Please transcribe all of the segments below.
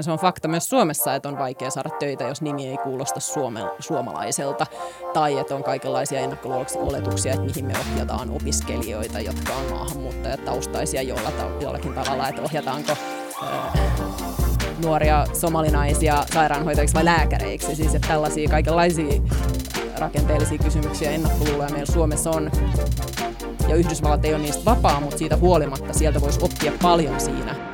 Se on fakta myös Suomessa, että on vaikea saada töitä, jos nimi ei kuulosta suome, suomalaiselta. Tai että on kaikenlaisia ennakkoluoletuksia, että mihin me ohjataan opiskelijoita, jotka on maahanmuuttajataustaisia jolla, jollakin tavalla, että ohjataanko äh, nuoria somalinaisia sairaanhoitajiksi vai lääkäreiksi. Siis että tällaisia kaikenlaisia rakenteellisia kysymyksiä ennakkoluuloja meillä Suomessa on. Ja Yhdysvallat ei ole niistä vapaa, mutta siitä huolimatta sieltä voisi oppia paljon siinä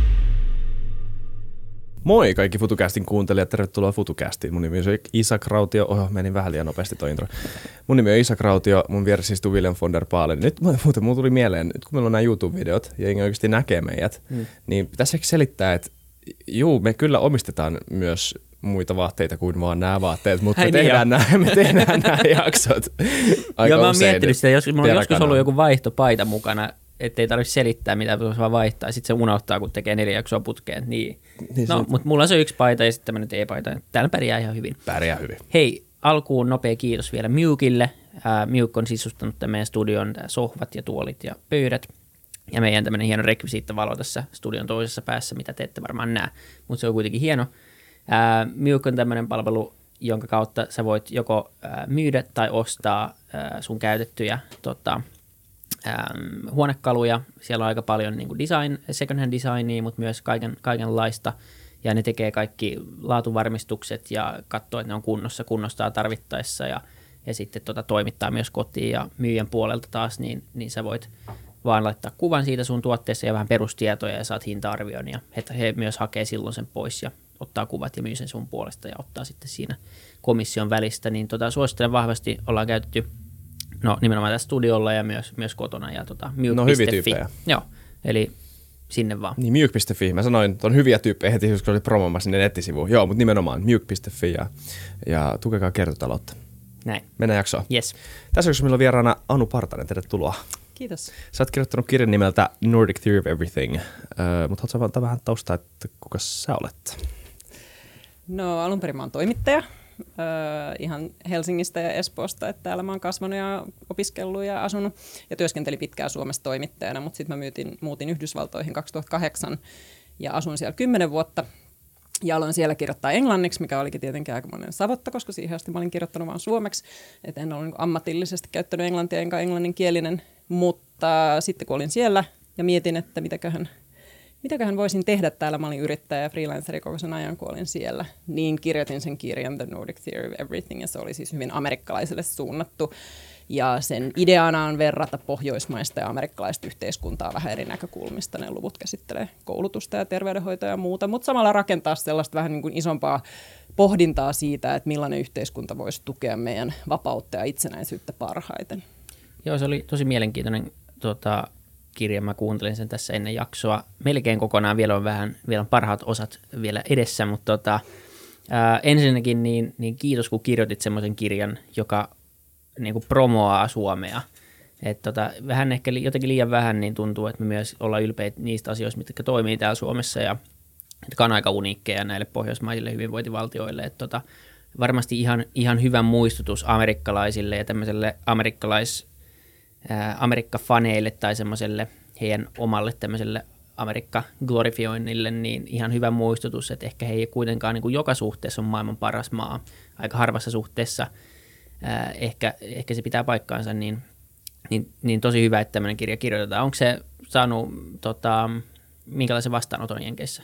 Moi kaikki FutuCastin kuuntelijat, tervetuloa FutuCastiin. Mun nimi on Isak Rautio, oho, meni vähän liian nopeasti tuo intro. Mun nimi on Isak Rautio, mun vieressä istuu William von der Paalen. Nyt muuten mulla tuli mieleen, nyt kun meillä on nämä YouTube-videot ja jengi oikeasti näkee meidät, mm. niin pitäisi selittää, että juu, me kyllä omistetaan myös muita vaatteita kuin vaan nämä vaatteet, mutta me tehdään, niin nämä, me tehdään nämä jaksot aika Joo, mä oon miettinyt sitä, jos mulla on joskus ollut joku vaihtopaita mukana, ettei tarvitse selittää, mitä voisi vaan vaihtaa. Sitten se unohtaa, kun tekee neljä jaksoa putkeen. Niin. niin no, mutta mulla on se yksi paita ja sitten tämmöinen T-paita. Täällä pärjää ihan hyvin. Pärjää hyvin. Hei, alkuun nopea kiitos vielä Miukille. Äh, Miuk on sisustanut tämän meidän studion sohvat ja tuolit ja pöydät. Ja meidän tämmöinen hieno rekvisiittavalo tässä studion toisessa päässä, mitä te ette varmaan näe, mutta se on kuitenkin hieno. Äh, Miuk on tämmöinen palvelu, jonka kautta sä voit joko äh, myydä tai ostaa sun käytettyjä tota, ähm, huonekaluja. Siellä on aika paljon niin kuin design, second hand designia, mutta myös kaiken, kaikenlaista. Ja ne tekee kaikki laatuvarmistukset ja katsoo, että ne on kunnossa, kunnostaa tarvittaessa ja, ja sitten tota, toimittaa myös kotiin ja myyjän puolelta taas, niin, niin sä voit vaan laittaa kuvan siitä sun tuotteessa ja vähän perustietoja ja saat hinta-arvion ja he, he myös hakee silloin sen pois ja ottaa kuvat ja myy sen sun puolesta ja ottaa sitten siinä komission välistä, niin tota, suosittelen vahvasti, ollaan käytetty No nimenomaan tässä studiolla ja myös, myös kotona ja tota. No hyviä tyyppejä. Joo, eli sinne vaan. Niin, Mute.fi. Mä sanoin, että on hyviä tyyppejä heti, kun oli promomassa sinne nettisivuun. Joo, mutta nimenomaan Mute.fi ja, ja tukekaa kertotaloutta. Näin. Mennään jaksoon. Yes. Tässä jaksossa meillä on vieraana Anu Partanen, tervetuloa. Kiitos. Sä oot kirjoittanut kirjan nimeltä Nordic Theory of Everything, uh, mutta haluatko antaa vähän taustaa, että kuka sä olet? No alun perin mä oon toimittaja, ihan Helsingistä ja Espoosta, että täällä mä oon kasvanut ja opiskellut ja asunut ja työskentelin pitkään Suomessa toimittajana, mutta sitten mä myytin, muutin Yhdysvaltoihin 2008 ja asun siellä 10 vuotta ja aloin siellä kirjoittaa englanniksi, mikä olikin tietenkin aika monen savotta, koska siihen asti mä olin kirjoittanut vain suomeksi. Et en niin ammatillisesti käyttänyt englantia enkä englanninkielinen, mutta sitten kun olin siellä ja mietin, että mitäköhän mitäköhän voisin tehdä täällä. Mä olin yrittäjä ja freelanceri koko sen ajan, kun olin siellä. Niin kirjoitin sen kirjan The Nordic Theory of Everything, ja se oli siis hyvin amerikkalaiselle suunnattu. Ja sen ideana on verrata pohjoismaista ja amerikkalaista yhteiskuntaa vähän eri näkökulmista. Ne luvut käsittelee koulutusta ja terveydenhoitoa ja muuta, mutta samalla rakentaa sellaista vähän niin kuin isompaa pohdintaa siitä, että millainen yhteiskunta voisi tukea meidän vapautta ja itsenäisyyttä parhaiten. Joo, se oli tosi mielenkiintoinen tota, kirja. Mä kuuntelin sen tässä ennen jaksoa. Melkein kokonaan vielä on vähän, vielä on parhaat osat vielä edessä, mutta tota, ää, ensinnäkin niin, niin kiitos, kun kirjoitit semmoisen kirjan, joka niin kuin promoaa Suomea. Et tota, vähän ehkä jotenkin liian vähän niin tuntuu, että me myös ollaan ylpeitä niistä asioista, mitkä toimii täällä Suomessa ja jotka on aika uniikkeja näille pohjoismaisille hyvinvointivaltioille. Et tota, varmasti ihan, ihan hyvä muistutus amerikkalaisille ja tämmöiselle amerikkalais Amerikka-faneille tai semmoiselle heidän omalle tämmöiselle Amerikka-glorifioinnille, niin ihan hyvä muistutus, että ehkä he ei kuitenkaan niin kuin joka suhteessa on maailman paras maa. Aika harvassa suhteessa ehkä, ehkä se pitää paikkaansa, niin, niin, niin tosi hyvä, että tämmöinen kirja kirjoitetaan. Onko se saanut, tota, minkälaisen vastaanoton Jenkeissä?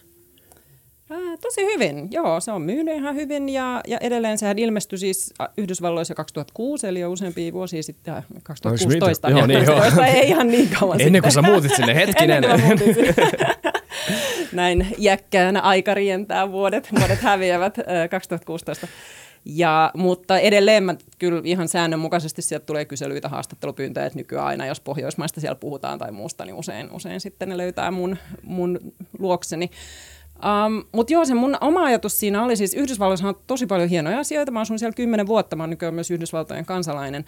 Tosi hyvin, joo, se on myynyt ihan hyvin ja, ja edelleen sehän ilmestyi siis Yhdysvalloissa 2006, eli jo useampia vuosia sitten, 2016. Joo, niin, joo. ei ihan niin kauan Ennen kuin sä muutit sinne, hetkinen. Näin jäkkäänä aika rientää, vuodet, vuodet häviävät 2016. Ja, mutta edelleen mä kyllä ihan säännönmukaisesti sieltä tulee kyselyitä, haastattelupyyntöjä, että nykyään aina jos Pohjoismaista siellä puhutaan tai muusta, niin usein, usein sitten ne löytää mun, mun luokseni. Um, Mutta joo, se mun oma ajatus siinä oli siis, Yhdysvalloissa on tosi paljon hienoja asioita. Mä asun siellä kymmenen vuotta, mä oon nykyään myös Yhdysvaltojen kansalainen.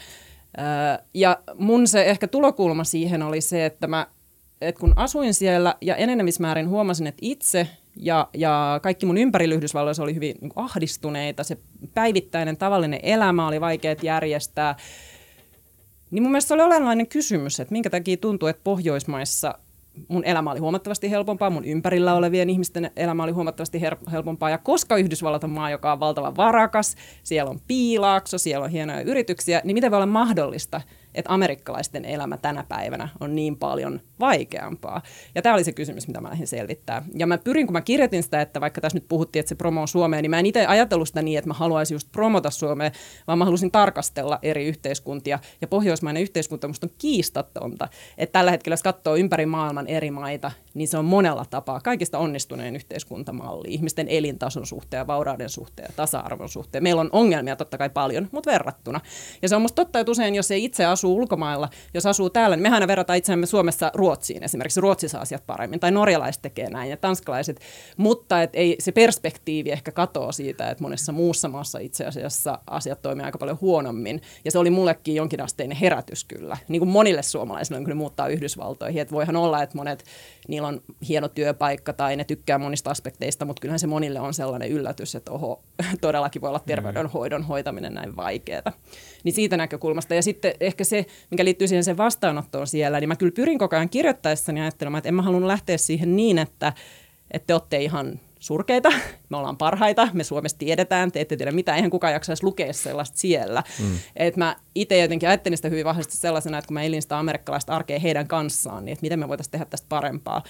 Ja mun se ehkä tulokulma siihen oli se, että mä et kun asuin siellä ja enenemismäärin huomasin, että itse ja, ja kaikki mun ympärillä Yhdysvalloissa oli hyvin niin ahdistuneita, se päivittäinen tavallinen elämä oli vaikea järjestää, niin mun mielestä se oli olennainen kysymys, että minkä takia tuntuu, että Pohjoismaissa mun elämä oli huomattavasti helpompaa, mun ympärillä olevien ihmisten elämä oli huomattavasti her- helpompaa. Ja koska Yhdysvallat on maa, joka on valtavan varakas, siellä on piilaakso, siellä on hienoja yrityksiä, niin miten voi olla mahdollista, että amerikkalaisten elämä tänä päivänä on niin paljon vaikeampaa. Ja tämä oli se kysymys, mitä mä lähdin selvittää. Ja mä pyrin, kun mä kirjoitin sitä, että vaikka tässä nyt puhuttiin, että se promo on Suomeen, niin mä en itse ajatellut sitä niin, että mä haluaisin just promota Suomea, vaan mä halusin tarkastella eri yhteiskuntia. Ja pohjoismainen yhteiskunta musta on kiistatonta, että tällä hetkellä jos katsoo ympäri maailman eri maita, niin se on monella tapaa kaikista onnistuneen yhteiskuntamalli, ihmisten elintason suhteen, vaurauden suhteen, tasa-arvon suhteen. Meillä on ongelmia totta kai paljon, mutta verrattuna. Ja se on musta totta, että usein jos ei itse asuu ulkomailla, jos asuu täällä, niin mehän verrataan itseämme Suomessa Ruotsiin. Esimerkiksi Ruotsissa asiat paremmin, tai norjalaiset tekee näin ja tanskalaiset. Mutta et ei, se perspektiivi ehkä katoaa siitä, että monessa muussa maassa itse asiassa asiat toimii aika paljon huonommin. Ja se oli mullekin jonkinasteinen herätys kyllä. Niin kuin monille suomalaisille, kun ne muuttaa Yhdysvaltoihin. Että voihan olla, että monet, niillä on hieno työpaikka tai ne tykkää monista aspekteista, mutta kyllähän se monille on sellainen yllätys, että oho, todellakin voi olla terveydenhoidon hoitaminen näin vaikeaa. Niin siitä näkökulmasta. Ja sitten ehkä se, mikä liittyy siihen sen vastaanottoon siellä, niin mä kyllä pyrin koko ajan kirjoittaessani ajattelemaan, että en mä halunnut lähteä siihen niin, että, että te olette ihan surkeita, me ollaan parhaita, me Suomessa tiedetään, te ette tiedä mitä, eihän kukaan jaksaisi lukea sellaista siellä. Mm. Et mä itse jotenkin ajattelin sitä hyvin vahvasti sellaisena, että kun mä elin sitä amerikkalaista arkea heidän kanssaan, niin että miten me voitaisiin tehdä tästä parempaa.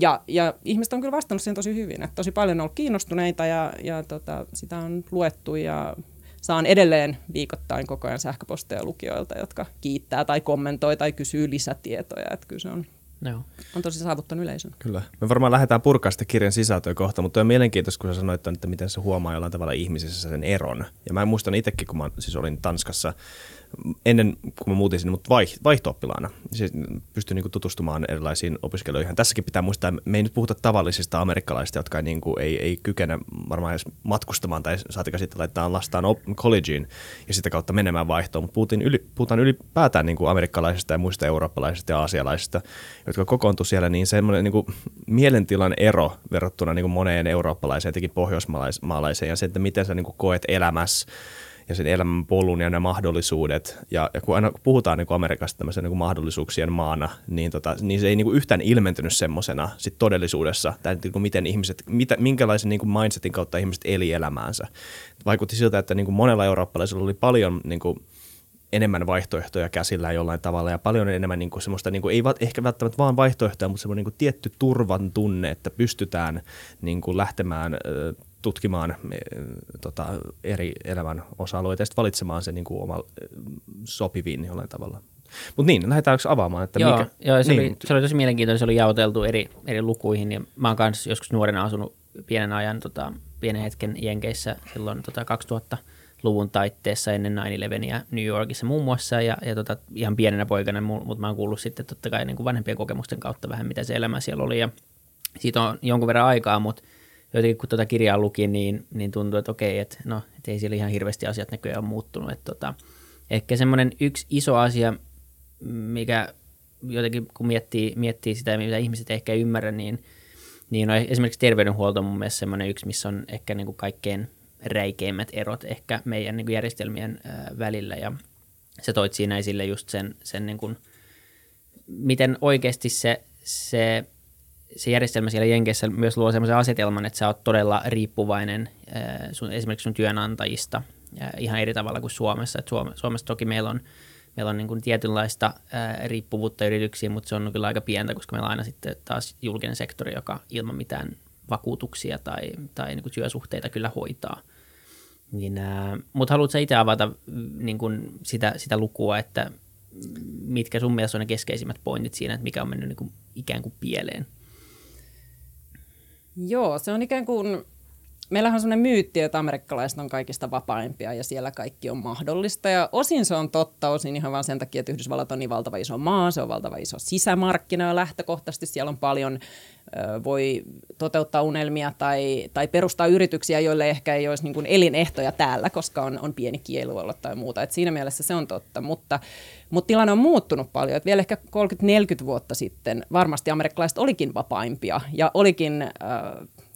Ja, ja ihmiset on kyllä vastannut siihen tosi hyvin, että tosi paljon on ollut kiinnostuneita ja, ja tota, sitä on luettu ja saan edelleen viikoittain koko ajan sähköposteja lukijoilta, jotka kiittää tai kommentoi tai kysyy lisätietoja. Että kyllä se on, Joo. on tosi saavuttanut yleisön. Kyllä. Me varmaan lähdetään purkaa sitä kirjan sisältöä kohta, mutta on mielenkiintoista, kun sä sanoit, että miten se huomaa jollain tavalla ihmisissä sen eron. Ja mä muistan itsekin, kun mä siis olin Tanskassa ennen kuin mä muutin sinne, mutta vaih, vaihto-oppilaana. Siis pystyi niin tutustumaan erilaisiin opiskelijoihin. Tässäkin pitää muistaa, me ei nyt puhuta tavallisista amerikkalaisista, jotka niin kuin, ei, ei kykene varmaan edes matkustamaan tai saatika sitten laittaa lastaan collegeen ja sitä kautta menemään vaihtoon, mutta puhutaan, yli, puhutaan ylipäätään niin kuin amerikkalaisista ja muista eurooppalaisista ja aasialaisista, jotka kokoontu siellä, niin semmoinen niin kuin mielentilan ero verrattuna niin kuin moneen eurooppalaiseen, etenkin pohjoismaalaiseen ja se, että miten sä niin kuin koet elämässä ja sen elämän polun ja ne mahdollisuudet. Ja, ja kun aina puhutaan niin kuin Amerikasta tämmöisen niin kuin mahdollisuuksien maana, niin, tota, niin se ei niin kuin yhtään ilmentynyt semmoisena sit todellisuudessa, tai niin kuin miten ihmiset, mitä, minkälaisen niin kuin mindsetin kautta ihmiset eli elämäänsä. Vaikutti siltä, että niin kuin monella eurooppalaisella oli paljon niin kuin, enemmän vaihtoehtoja käsillä jollain tavalla ja paljon enemmän niin kuin semmoista, niin kuin, ei ehkä välttämättä vaan vaihtoehtoja, mutta semmoinen niin kuin tietty turvan tunne, että pystytään niin kuin lähtemään tutkimaan e, tota, eri elämän osa-alueita ja valitsemaan se niin kuin oma sopivin jollain tavalla. Mutta niin, lähdetäänkö avaamaan? Että joo, mikä, joo se, niin. oli, se oli tosi mielenkiintoinen, se oli jaoteltu eri, eri lukuihin ja mä oon kanssa joskus nuorena asunut pienen ajan, tota, pienen hetken Jenkeissä silloin tota 2000 luvun taitteessa ennen 9 ja New Yorkissa muun muassa, ja, ja tota, ihan pienenä poikana, mutta mä oon kuullut sitten totta kai niin kuin vanhempien kokemusten kautta vähän, mitä se elämä siellä oli, ja siitä on jonkun verran aikaa, mutta jotenkin kun tuota kirjaa luki, niin, niin tuntui, että okei, että no, et ei siellä ihan hirveästi asiat näköjään ole muuttunut. Että tota, ehkä semmoinen yksi iso asia, mikä jotenkin kun miettii, miettii sitä, mitä ihmiset ehkä ei ymmärrä, niin, niin on esimerkiksi terveydenhuolto on mun mielestä semmoinen yksi, missä on ehkä niin kuin kaikkein räikeimmät erot ehkä meidän niin kuin järjestelmien välillä. Ja se toit siinä esille just sen, sen niin kuin, miten oikeasti se, se se järjestelmä siellä Jenkeissä myös luo sellaisen asetelman, että sä oot todella riippuvainen äh, sun, esimerkiksi sun työnantajista ja ihan eri tavalla kuin Suomessa. Et Suomessa toki meillä on, meillä on niin kuin tietynlaista äh, riippuvuutta yrityksiin, mutta se on kyllä aika pientä, koska meillä on aina sitten taas julkinen sektori, joka ilman mitään vakuutuksia tai, tai niin kuin työsuhteita kyllä hoitaa. Niin, äh, mutta haluatko itse avata niin kuin sitä, sitä lukua, että mitkä sun mielestä on ne keskeisimmät pointit siinä, että mikä on mennyt niin kuin ikään kuin pieleen? Joo, se on ikään kuin, meillähän on sellainen myytti, että amerikkalaiset on kaikista vapaimpia ja siellä kaikki on mahdollista. Ja osin se on totta, osin ihan vain sen takia, että Yhdysvallat on niin valtava iso maa, se on valtava iso sisämarkkina ja lähtökohtaisesti siellä on paljon voi toteuttaa unelmia tai, tai perustaa yrityksiä, joille ehkä ei olisi niin kuin elinehtoja täällä, koska on, on pieni kieliluolla tai muuta. Et siinä mielessä se on totta, mutta, mutta tilanne on muuttunut paljon. Et vielä ehkä 30-40 vuotta sitten varmasti amerikkalaiset olikin vapaimpia ja olikin äh,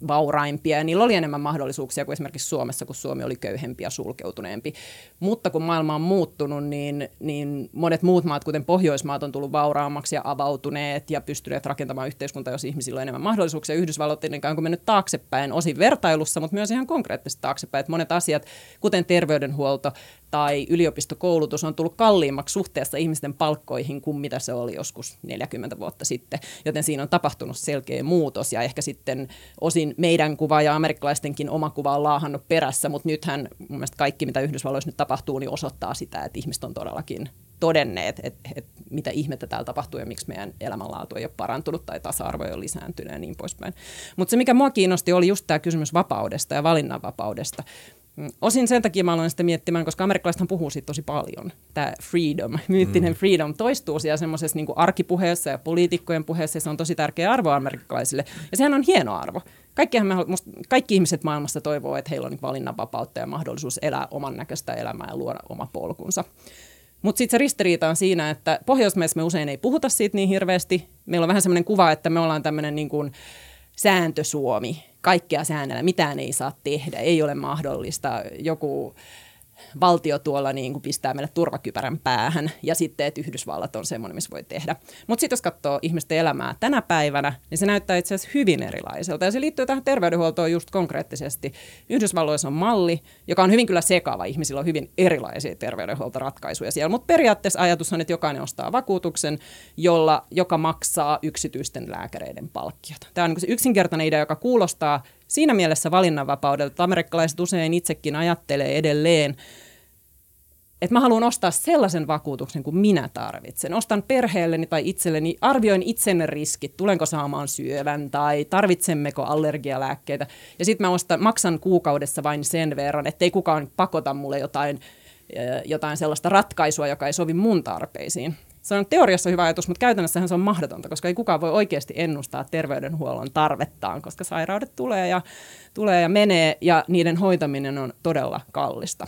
vauraimpia ja niillä oli enemmän mahdollisuuksia kuin esimerkiksi Suomessa, kun Suomi oli köyhempi ja sulkeutuneempi. Mutta kun maailma on muuttunut, niin, niin monet muut maat, kuten Pohjoismaat, on tullut vauraammaksi ja avautuneet ja pystyneet rakentamaan yhteiskuntaa, jos ihmisillä on enemmän mahdollisuuksia. Yhdysvallat on mennyt taaksepäin, osin vertailussa, mutta myös ihan konkreettisesti taaksepäin. Että monet asiat, kuten terveydenhuolto tai yliopistokoulutus, on tullut kalliimmaksi suhteessa ihmisten palkkoihin kuin mitä se oli joskus 40 vuotta sitten. Joten siinä on tapahtunut selkeä muutos ja ehkä sitten osin meidän kuva ja amerikkalaistenkin oma kuva on laahannut perässä, mutta nythän mun mielestä kaikki, mitä Yhdysvalloissa nyt tapahtuu, niin osoittaa sitä, että ihmiset on todellakin todenneet, että, että mitä ihmettä täällä tapahtuu ja miksi meidän elämänlaatu ei ole parantunut tai tasa-arvo ei ole lisääntynyt ja niin poispäin. Mutta se, mikä mua kiinnosti, oli just tämä kysymys vapaudesta ja valinnanvapaudesta. Osin sen takia mä aloin sitä miettimään, koska amerikkalaisethan puhuu siitä tosi paljon. Tämä freedom, myyttinen mm. freedom toistuu siellä semmoisessa niin arkipuheessa ja poliitikkojen puheessa ja se on tosi tärkeä arvo amerikkalaisille. Ja sehän on hieno arvo. Kaikkihan me, musta, kaikki ihmiset maailmassa toivoo, että heillä on niin valinnanvapautta ja mahdollisuus elää oman näköistä elämää ja luoda oma polkunsa. Mutta sitten se ristiriita on siinä, että Pohjoismaissa me usein ei puhuta siitä niin hirveästi. Meillä on vähän semmoinen kuva, että me ollaan tämmöinen niin kuin sääntösuomi. Kaikkea säännellä, mitään ei saa tehdä, ei ole mahdollista. Joku valtio tuolla niin kuin pistää meille turvakypärän päähän ja sitten, että Yhdysvallat on semmoinen, missä voi tehdä. Mutta sitten jos katsoo ihmisten elämää tänä päivänä, niin se näyttää itse asiassa hyvin erilaiselta ja se liittyy tähän terveydenhuoltoon just konkreettisesti. Yhdysvalloissa on malli, joka on hyvin kyllä sekava. Ihmisillä on hyvin erilaisia terveydenhuoltoratkaisuja siellä, mutta periaatteessa ajatus on, että jokainen ostaa vakuutuksen, jolla, joka maksaa yksityisten lääkäreiden palkkiot. Tämä on niin se yksinkertainen idea, joka kuulostaa siinä mielessä valinnanvapaudelta, amerikkalaiset usein itsekin ajattelee edelleen, että mä haluan ostaa sellaisen vakuutuksen kuin minä tarvitsen. Ostan perheelleni tai itselleni, arvioin itsenne riskit, tulenko saamaan syövän tai tarvitsemmeko allergialääkkeitä. Ja sitten mä ostan, maksan kuukaudessa vain sen verran, ettei kukaan pakota mulle jotain, jotain sellaista ratkaisua, joka ei sovi mun tarpeisiin. Se on teoriassa hyvä ajatus, mutta käytännössähän se on mahdotonta, koska ei kukaan voi oikeasti ennustaa terveydenhuollon tarvettaan, koska sairaudet tulee ja, tulee ja menee ja niiden hoitaminen on todella kallista.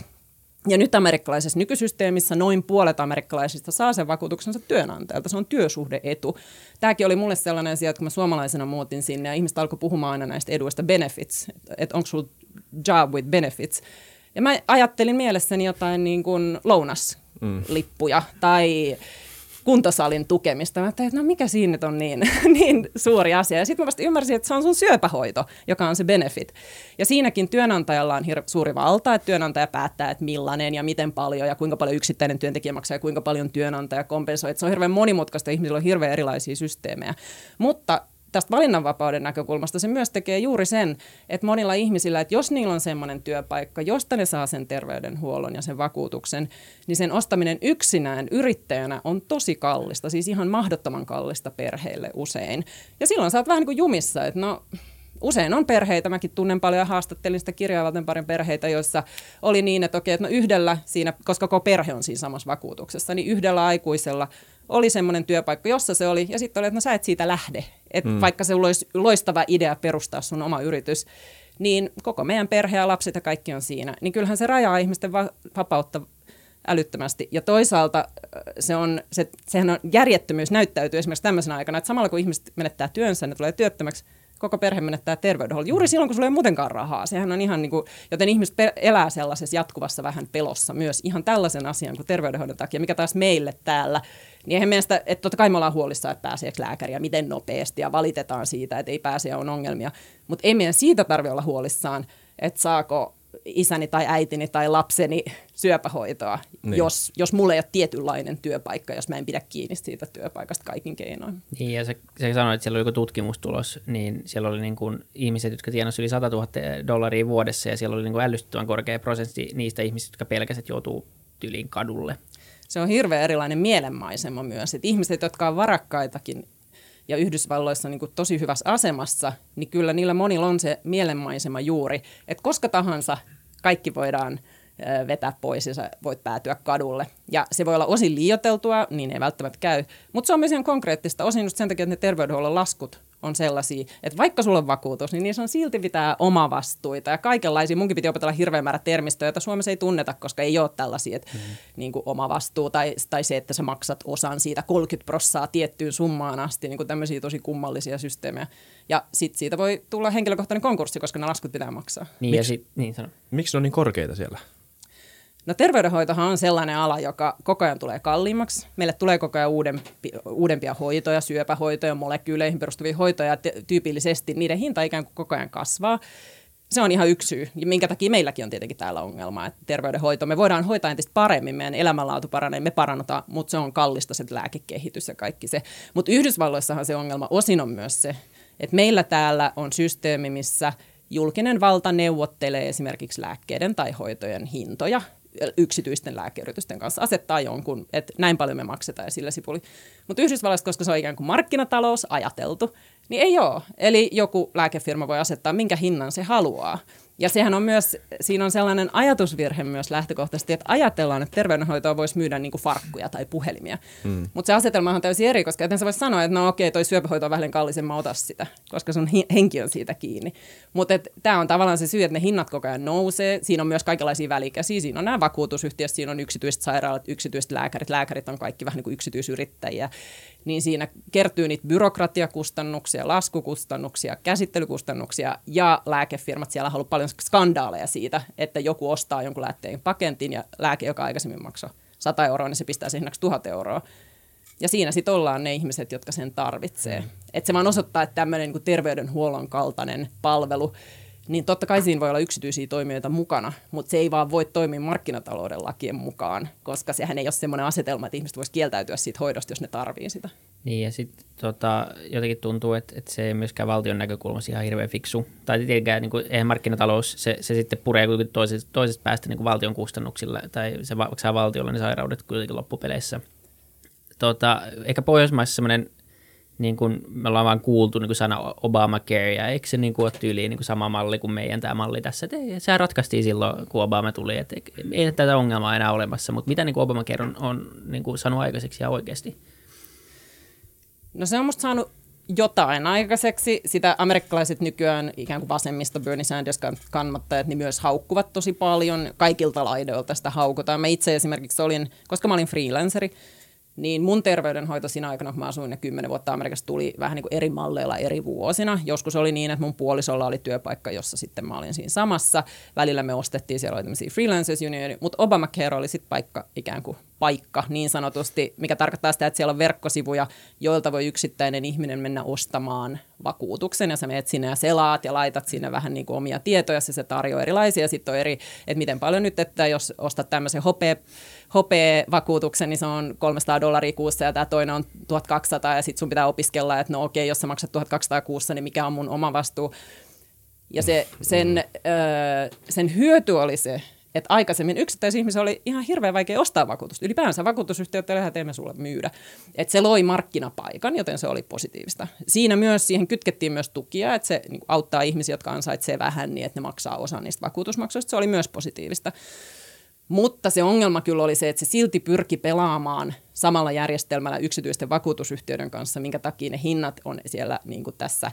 Ja nyt amerikkalaisessa nykysysteemissä noin puolet amerikkalaisista saa sen vakuutuksensa työnantajalta. Se on työsuhdeetu. Tämäkin oli mulle sellainen asia, että kun mä suomalaisena muutin sinne ja ihmiset alkoi puhumaan aina näistä eduista benefits, että onko sulla job with benefits. Ja mä ajattelin mielessäni jotain niin kuin lounaslippuja tai kuntosalin tukemista. Mä ajattelin, että no mikä siinä nyt on niin, niin suuri asia. Ja sitten mä vasta ymmärsin, että se on sun syöpähoito, joka on se benefit. Ja siinäkin työnantajalla on hir- suuri valta, että työnantaja päättää, että millainen ja miten paljon ja kuinka paljon yksittäinen työntekijä maksaa ja kuinka paljon työnantaja kompensoi. Että se on hirveän monimutkaista, ihmisillä on hirveän erilaisia systeemejä. Mutta tästä valinnanvapauden näkökulmasta se myös tekee juuri sen, että monilla ihmisillä, että jos niillä on semmoinen työpaikka, josta ne saa sen terveydenhuollon ja sen vakuutuksen, niin sen ostaminen yksinään yrittäjänä on tosi kallista, siis ihan mahdottoman kallista perheille usein. Ja silloin sä oot vähän niin kuin jumissa, että no usein on perheitä, mäkin tunnen paljon ja haastattelin sitä kirjaa parin perheitä, joissa oli niin, että okei, että no yhdellä siinä, koska koko perhe on siinä samassa vakuutuksessa, niin yhdellä aikuisella oli semmoinen työpaikka, jossa se oli, ja sitten oli, että no sä et siitä lähde. Et mm. Vaikka se olisi loistava idea perustaa sun oma yritys, niin koko meidän perhe ja lapset ja kaikki on siinä. Niin kyllähän se rajaa ihmisten va- vapautta älyttömästi. Ja toisaalta äh, se on, se, sehän on järjettömyys näyttäytyy esimerkiksi tämmöisenä aikana, että samalla kun ihmiset menettää työnsä, ne tulee työttömäksi, koko perhe menettää terveydenhuollon. Juuri silloin, kun sulla ei muutenkaan rahaa. Sehän on ihan niin kuin, joten ihmiset elää sellaisessa jatkuvassa vähän pelossa myös ihan tällaisen asian kuin terveydenhoidon takia, mikä taas meille täällä niin eihän meistä, että totta kai me ollaan huolissaan, että pääseekö lääkäriä, miten nopeasti ja valitetaan siitä, että ei pääse ja on ongelmia. Mutta ei meidän siitä tarvitse olla huolissaan, että saako isäni tai äitini tai lapseni syöpähoitoa, niin. jos, jos mulla ei ole tietynlainen työpaikka, jos mä en pidä kiinni siitä työpaikasta kaikin keinoin. Niin, ja sä, sä sanoit, että siellä oli joku tutkimustulos, niin siellä oli niin kuin ihmiset, jotka tienasivat yli 100 000 dollaria vuodessa, ja siellä oli niin kuin ällistyttävän korkea prosentti niistä ihmisistä, jotka pelkäsivät joutuu tyliin kadulle se on hirveän erilainen mielenmaisema myös. Että ihmiset, jotka on varakkaitakin ja Yhdysvalloissa niin kuin tosi hyvässä asemassa, niin kyllä niillä monilla on se mielenmaisema juuri, että koska tahansa kaikki voidaan vetää pois ja sä voit päätyä kadulle. Ja se voi olla osin liioteltua, niin ei välttämättä käy. Mutta se on myös ihan konkreettista, osin just sen takia, että ne terveydenhuollon laskut on sellaisia, että vaikka sulla on vakuutus, niin niissä on silti pitää oma vastuita ja kaikenlaisia. Munkin piti opetella hirveän määrä termistöjä, joita Suomessa ei tunneta, koska ei ole tällaisia, että mm. niin kuin oma vastuu tai, tai se, että sä maksat osan siitä 30 prossaa tiettyyn summaan asti, niin kuin tämmöisiä tosi kummallisia systeemejä. Ja sitten siitä voi tulla henkilökohtainen konkurssi, koska ne laskut pitää maksaa. Niin, Miks, ja sit, niin sano. Miksi ne on niin korkeita siellä? No terveydenhoitohan on sellainen ala, joka koko ajan tulee kalliimmaksi. Meille tulee koko ajan uudempi, uudempia hoitoja, syöpähoitoja, molekyyleihin perustuvia hoitoja. Tyypillisesti niiden hinta ikään kuin koko ajan kasvaa. Se on ihan yksi syy, minkä takia meilläkin on tietenkin täällä ongelma, että terveydenhoito, me voidaan hoitaa entistä paremmin, meidän elämänlaatu paranee, me parannutaan, mutta se on kallista se lääkekehitys ja kaikki se. Mutta Yhdysvalloissahan se ongelma osin on myös se, että meillä täällä on systeemi, missä julkinen valta neuvottelee esimerkiksi lääkkeiden tai hoitojen hintoja yksityisten lääkeyritysten kanssa asettaa jonkun, että näin paljon me maksetaan ja sillä sipuli. Mutta Yhdysvalloissa, koska se on ikään kuin markkinatalous ajateltu, niin ei ole. Eli joku lääkefirma voi asettaa minkä hinnan se haluaa. Ja sehän on myös, siinä on sellainen ajatusvirhe myös lähtökohtaisesti, että ajatellaan, että terveydenhoitoa voisi myydä niin kuin farkkuja tai puhelimia. Mm. Mutta se asetelma on täysin eri, koska eten sä voisi sanoa, että no okei, toi syöpähoito on vähän kallisen, mä sitä, koska sun henki on siitä kiinni. Mutta tämä on tavallaan se syy, että ne hinnat koko ajan nousee. Siinä on myös kaikenlaisia välikäsiä. Siinä on nämä vakuutusyhtiöt, siinä on yksityiset sairaalat, yksityiset lääkärit. Lääkärit on kaikki vähän niin kuin yksityisyrittäjiä niin siinä kertyy niitä byrokratiakustannuksia, laskukustannuksia, käsittelykustannuksia ja lääkefirmat siellä haluaa paljon skandaaleja siitä, että joku ostaa jonkun lääkteen pakentin ja lääke, joka aikaisemmin maksoi 100 euroa, niin se pistää sen hinnaksi 1000 euroa. Ja siinä sitten ollaan ne ihmiset, jotka sen tarvitsee. Mm. Että se vaan osoittaa, että tämmöinen niin terveydenhuollon kaltainen palvelu niin totta kai siinä voi olla yksityisiä toimijoita mukana, mutta se ei vaan voi toimia markkinatalouden lakien mukaan, koska sehän ei ole semmoinen asetelma, että ihmiset voisi kieltäytyä siitä hoidosta, jos ne tarvii sitä. Niin ja sitten tota, jotenkin tuntuu, että, että se ei myöskään valtion näkökulmassa ihan hirveän fiksu. Tai tietenkään niin kuin, eihän markkinatalous, se, se sitten puree toisesta, toisesta päästä niin kuin valtion kustannuksilla, tai se maksaa valtiolle ne sairaudet kuitenkin loppupeleissä. Tota, ehkä Pohjoismaissa semmoinen niin kuin me ollaan vaan kuultu niin kuin sana Obamacare, ja eikö se niin kuin ole tyyliin niin kuin sama malli kuin meidän tämä malli tässä, että ei, sehän ratkaistiin silloin, kun Obama tuli, että ei tätä ongelmaa enää olemassa, mutta mitä niin kuin Obamacare on, on niin kuin sanonut aikaiseksi ja oikeasti? No se on musta saanut jotain aikaiseksi. Sitä amerikkalaiset nykyään ikään kuin vasemmista Bernie Sanders kannattajat niin myös haukkuvat tosi paljon. Kaikilta laidoilta sitä haukutaan. Mä itse esimerkiksi olin, koska mä olin freelanceri, niin mun terveydenhoito siinä aikana, kun mä asuin ne kymmenen vuotta Amerikassa, tuli vähän niin kuin eri malleilla eri vuosina. Joskus oli niin, että mun puolisolla oli työpaikka, jossa sitten mä olin siinä samassa. Välillä me ostettiin, siellä oli tämmöisiä freelancers unioni, mutta Obamacare oli sitten paikka ikään kuin paikka niin sanotusti, mikä tarkoittaa sitä, että siellä on verkkosivuja, joilta voi yksittäinen ihminen mennä ostamaan vakuutuksen ja sä menet sinne ja selaat ja laitat sinne vähän niin kuin omia tietoja, ja se tarjoaa erilaisia. Sitten on eri, että miten paljon nyt, että jos ostat tämmöisen hopea hopea-vakuutuksen, niin se on 300 dollaria kuussa ja tämä toinen on 1200 ja sitten sun pitää opiskella, että no okei, jos sä maksat 1200 kuussa, niin mikä on mun oma vastuu. Ja se, sen, ö, sen hyöty oli se, että aikaisemmin yksittäisihmisiä oli ihan hirveän vaikea ostaa vakuutusta. Ylipäänsä vakuutusyhtiöt teemme sulle myydä. Et se loi markkinapaikan, joten se oli positiivista. Siinä myös siihen kytkettiin myös tukia, että se niin auttaa ihmisiä, jotka ansaitsee vähän, niin että ne maksaa osa niistä vakuutusmaksuista. Se oli myös positiivista. Mutta se ongelma kyllä oli se, että se silti pyrki pelaamaan samalla järjestelmällä yksityisten vakuutusyhtiöiden kanssa, minkä takia ne hinnat on siellä niin kuin tässä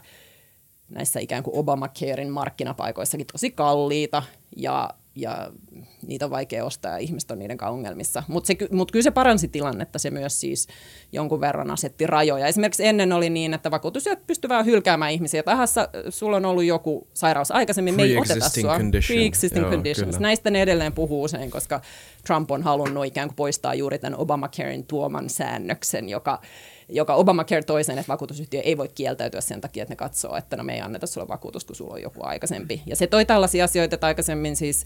näissä ikään kuin Obamacarein markkinapaikoissakin tosi kalliita. Ja ja niitä on vaikea ostaa ja ihmiset on niiden kanssa ongelmissa. Mutta mut kyllä se paransi tilannetta, se myös siis jonkun verran asetti rajoja. Esimerkiksi ennen oli niin, että vakuutusyöt pystyvät hylkäämään ihmisiä. Tahassa sulla on ollut joku sairaus aikaisemmin, me ei oteta sua. Condition. Pre-existing Joo, conditions. Kyllä. Näistä ne edelleen puhuu usein, koska Trump on halunnut ikään kuin poistaa juuri tämän Obamacarein tuoman säännöksen, joka joka Obamacare toisen, että vakuutusyhtiö ei voi kieltäytyä sen takia, että ne katsoo, että no me ei anneta sulle vakuutus, kun sulla on joku aikaisempi. Ja se toi tällaisia asioita, että aikaisemmin siis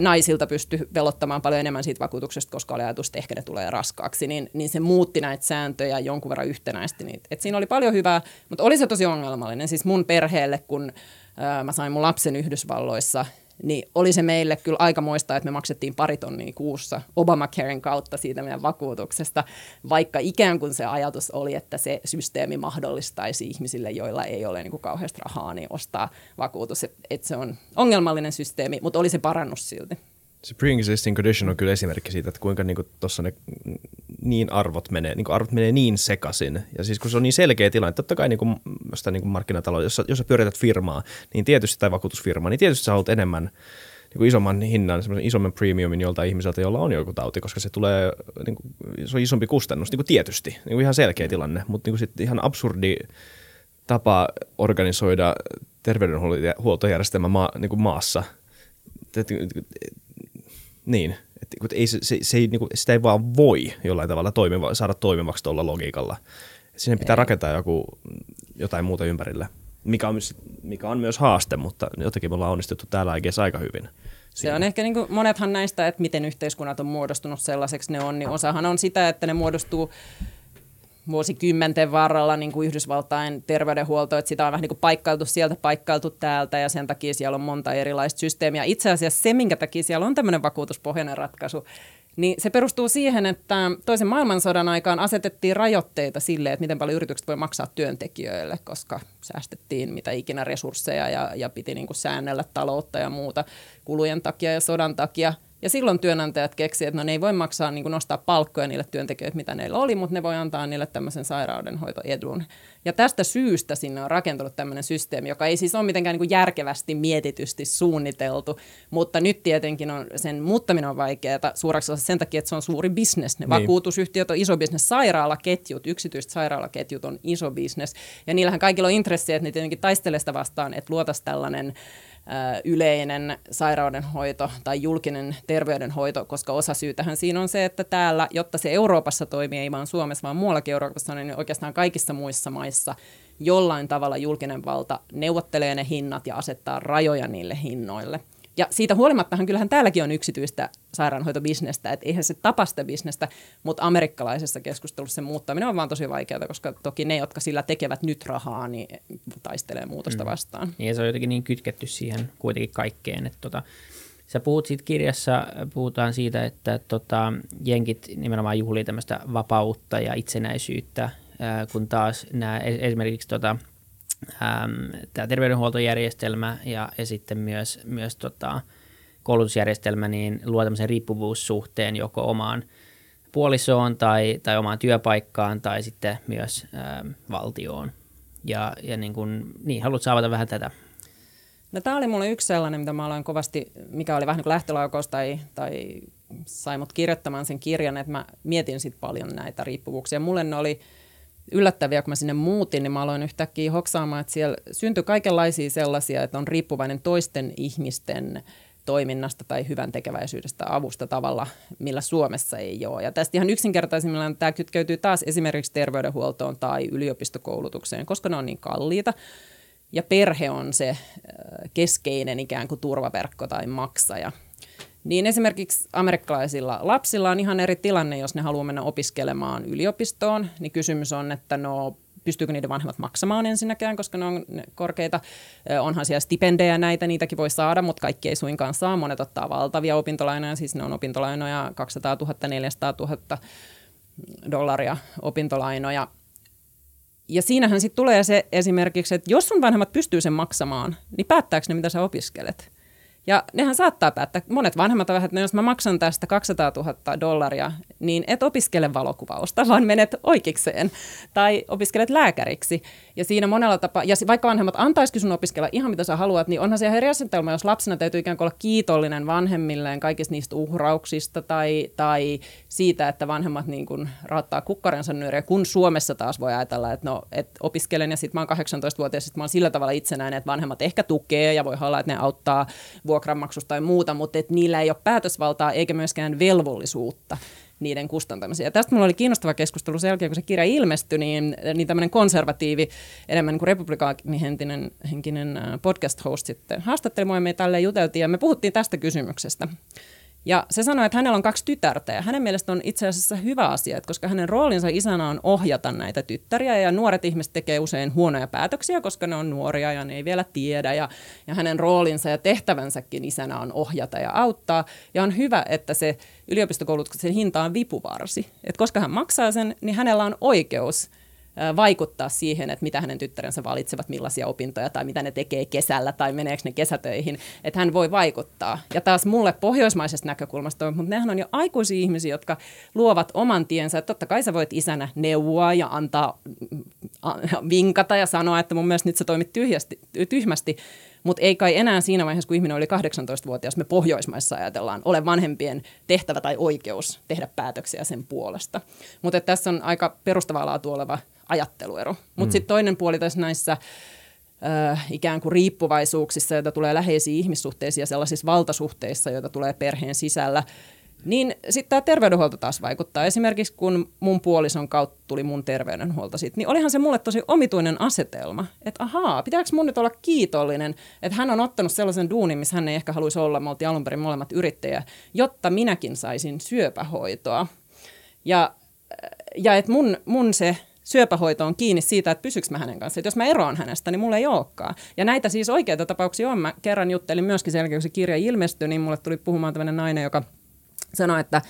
naisilta pystyi velottamaan paljon enemmän siitä vakuutuksesta, koska oli ajatus, että ehkä ne tulee raskaaksi, niin, niin se muutti näitä sääntöjä jonkun verran yhtenäisesti. Niin, et siinä oli paljon hyvää, mutta oli se tosi ongelmallinen. Siis mun perheelle, kun ää, mä sain mun lapsen Yhdysvalloissa, niin oli se meille kyllä aika moista, että me maksettiin pari tonnia kuussa Obamacaren kautta siitä meidän vakuutuksesta, vaikka ikään kuin se ajatus oli, että se systeemi mahdollistaisi ihmisille, joilla ei ole niin kuin kauheasti rahaa, niin ostaa vakuutus. Että et se on ongelmallinen systeemi, mutta oli se parannus silti. Se pre-existing condition on kyllä esimerkki siitä, että kuinka niinku tuossa ne niin arvot menee, niinku arvot menee niin sekaisin. Ja siis kun se on niin selkeä tilanne, totta kai niinku, josta niinku markkinatalo, jos, jos sä pyörität firmaa, niin tietysti, tai vakuutusfirmaa, niin tietysti sä haluat enemmän niin isomman hinnan, isomman premiumin joltain ihmiseltä, jolla on joku tauti, koska se tulee, niin kuin, se on isompi kustannus, niin kuin tietysti, niin kuin ihan selkeä tilanne, mutta niin kuin ihan absurdi tapa organisoida terveydenhuoltojärjestelmä maa, niin maassa. Niin, että ei, se, se, se ei, niin kuin, sitä ei vaan voi jollain tavalla toimiva, saada toimivaksi tuolla logiikalla. Sinne pitää ei. rakentaa joku, jotain muuta ympärille, mikä on, mikä on myös haaste, mutta jotenkin me ollaan onnistuttu täällä aika hyvin. Se on ehkä niin kuin monethan näistä, että miten yhteiskunnat on muodostunut sellaiseksi ne on, niin osahan on sitä, että ne muodostuu vuosikymmenten varrella niin kuin Yhdysvaltain terveydenhuolto, että sitä on vähän niin kuin paikkailtu sieltä, paikkailtu täältä ja sen takia siellä on monta erilaista systeemiä. Itse asiassa se, minkä takia siellä on tämmöinen vakuutuspohjainen ratkaisu, niin se perustuu siihen, että toisen maailmansodan aikaan asetettiin rajoitteita sille, että miten paljon yritykset voi maksaa työntekijöille, koska säästettiin mitä ikinä resursseja ja, ja piti niin kuin säännellä taloutta ja muuta kulujen takia ja sodan takia – ja silloin työnantajat keksivät, että no ne ei voi maksaa niin nostaa palkkoja niille työntekijöille, mitä neillä oli, mutta ne voi antaa niille tämmöisen sairaudenhoitoedun. Ja tästä syystä sinne on rakentunut tämmöinen systeemi, joka ei siis ole mitenkään niin kuin järkevästi mietitysti suunniteltu, mutta nyt tietenkin on, sen muuttaminen on vaikeaa suuraksi osassa sen takia, että se on suuri bisnes. Ne niin. vakuutusyhtiöt on iso bisnes, sairaalaketjut, yksityiset sairaalaketjut on iso bisnes. Ja niillähän kaikilla on intressi, että ne tietenkin taistelee sitä vastaan, että luotaisiin tällainen yleinen sairaudenhoito tai julkinen terveydenhoito, koska osa syytähän siinä on se, että täällä, jotta se Euroopassa toimii, ei vain Suomessa, vaan muuallakin Euroopassa, niin oikeastaan kaikissa muissa maissa jollain tavalla julkinen valta neuvottelee ne hinnat ja asettaa rajoja niille hinnoille – ja siitä huolimattahan kyllähän täälläkin on yksityistä sairaanhoitobisnestä, että eihän se tapa sitä bisnestä, mutta amerikkalaisessa keskustelussa se muuttaminen on vaan tosi vaikeaa, koska toki ne, jotka sillä tekevät nyt rahaa, niin taistelee muutosta mm. vastaan. Niin ja se on jotenkin niin kytketty siihen kuitenkin kaikkeen, että tota, Sä puhut siitä kirjassa, puhutaan siitä, että tota, jenkit nimenomaan juhlii tämmöistä vapautta ja itsenäisyyttä, ää, kun taas nämä esimerkiksi tota, tämä terveydenhuoltojärjestelmä ja, ja sitten myös, myös tota, koulutusjärjestelmä niin luo tämmöisen riippuvuussuhteen joko omaan puolisoon tai, tai omaan työpaikkaan tai sitten myös äm, valtioon. Ja, ja niin, kun, niin haluatko avata vähän tätä? No, tämä oli mulle yksi sellainen, mitä mä aloin kovasti, mikä oli vähän niin kuin tai, tai sai mut kirjoittamaan sen kirjan, että mä mietin sitten paljon näitä riippuvuuksia. Mulle ne oli yllättäviä, kun mä sinne muutin, niin mä aloin yhtäkkiä hoksaamaan, että siellä syntyi kaikenlaisia sellaisia, että on riippuvainen toisten ihmisten toiminnasta tai hyvän tekeväisyydestä avusta tavalla, millä Suomessa ei ole. Ja tästä ihan yksinkertaisimmillaan tämä kytkeytyy taas esimerkiksi terveydenhuoltoon tai yliopistokoulutukseen, koska ne on niin kalliita. Ja perhe on se keskeinen ikään kuin turvaverkko tai maksaja. Niin esimerkiksi amerikkalaisilla lapsilla on ihan eri tilanne, jos ne haluaa mennä opiskelemaan yliopistoon. Niin kysymys on, että no pystyykö niiden vanhemmat maksamaan ensinnäkään, koska ne on korkeita. Onhan siellä stipendejä näitä, niitäkin voi saada, mutta kaikki ei suinkaan saa. Monet ottaa valtavia opintolainoja, siis ne on opintolainoja 200 000, 400 000 dollaria opintolainoja. Ja siinähän sitten tulee se esimerkiksi, että jos sun vanhemmat pystyy sen maksamaan, niin päättääkö ne, mitä sä opiskelet? Ja nehän saattaa päättää, monet vanhemmat ovat, että no jos mä maksan tästä 200 000 dollaria, niin et opiskele valokuvausta, vaan menet oikeikseen tai opiskelet lääkäriksi. Ja siinä monella tapaa, ja vaikka vanhemmat antaisikin sun opiskella ihan mitä sä haluat, niin onhan se ihan eri asetelma, jos lapsena täytyy ikään kuin olla kiitollinen vanhemmilleen kaikista niistä uhrauksista tai, tai siitä, että vanhemmat niin kuin raottaa kukkarensa nyöriä, kun Suomessa taas voi ajatella, että no, et opiskelen ja sitten mä oon 18-vuotias, sitten mä oon sillä tavalla itsenäinen, että vanhemmat ehkä tukee ja voi olla, että ne auttaa vuokranmaksusta tai muuta, mutta että niillä ei ole päätösvaltaa eikä myöskään velvollisuutta niiden kustantamiseen. Ja tästä mulla oli kiinnostava keskustelu sen jälkeen, kun se kirja ilmestyi, niin, niin tämmöinen konservatiivi, enemmän niin kuin republikaanihenkinen henkinen podcast host sitten haastatteli mua ja me tälleen juteltiin ja me puhuttiin tästä kysymyksestä. Ja se sanoi, että hänellä on kaksi tytärtä ja hänen mielestä on itse asiassa hyvä asia, että koska hänen roolinsa isänä on ohjata näitä tyttäriä ja nuoret ihmiset tekee usein huonoja päätöksiä, koska ne on nuoria ja ne ei vielä tiedä ja, ja hänen roolinsa ja tehtävänsäkin isänä on ohjata ja auttaa. Ja on hyvä, että se yliopistokoulutuksen hinta on vipuvarsi, että koska hän maksaa sen, niin hänellä on oikeus vaikuttaa siihen, että mitä hänen tyttärensä valitsevat, millaisia opintoja tai mitä ne tekee kesällä tai meneekö ne kesätöihin, että hän voi vaikuttaa. Ja taas mulle pohjoismaisesta näkökulmasta, mutta nehän on jo aikuisia ihmisiä, jotka luovat oman tiensä. Että totta kai sä voit isänä neuvoa ja antaa vinkata ja sanoa, että mun mielestä nyt sä toimit tyhjästi, tyhmästi, mutta ei kai enää siinä vaiheessa, kun ihminen oli 18-vuotias, me Pohjoismaissa ajatellaan, ole vanhempien tehtävä tai oikeus tehdä päätöksiä sen puolesta. Mutta tässä on aika perustavaa laatua oleva ajatteluero. Mutta mm. sitten toinen puoli tässä näissä äh, ikään kuin riippuvaisuuksissa, joita tulee läheisiin ihmissuhteisiin ja sellaisissa valtasuhteissa, joita tulee perheen sisällä, niin sitten tämä terveydenhuolto taas vaikuttaa. Esimerkiksi kun mun puolison kautta tuli mun terveydenhuolto sit, niin olihan se mulle tosi omituinen asetelma. Että ahaa, pitääkö mun nyt olla kiitollinen, että hän on ottanut sellaisen duunin, missä hän ei ehkä haluaisi olla. Me oltiin alun perin molemmat yrittäjä, jotta minäkin saisin syöpähoitoa. Ja, ja että mun, mun se syöpähoito on kiinni siitä, että pysyks mä hänen kanssaan. Että jos mä eroan hänestä, niin mulla ei olekaan. Ja näitä siis oikeita tapauksia on. Mä kerran juttelin myöskin sen jälkeen, kun se kirja ilmestyi, niin mulle tuli puhumaan tämmöinen nainen, joka sanoi, että,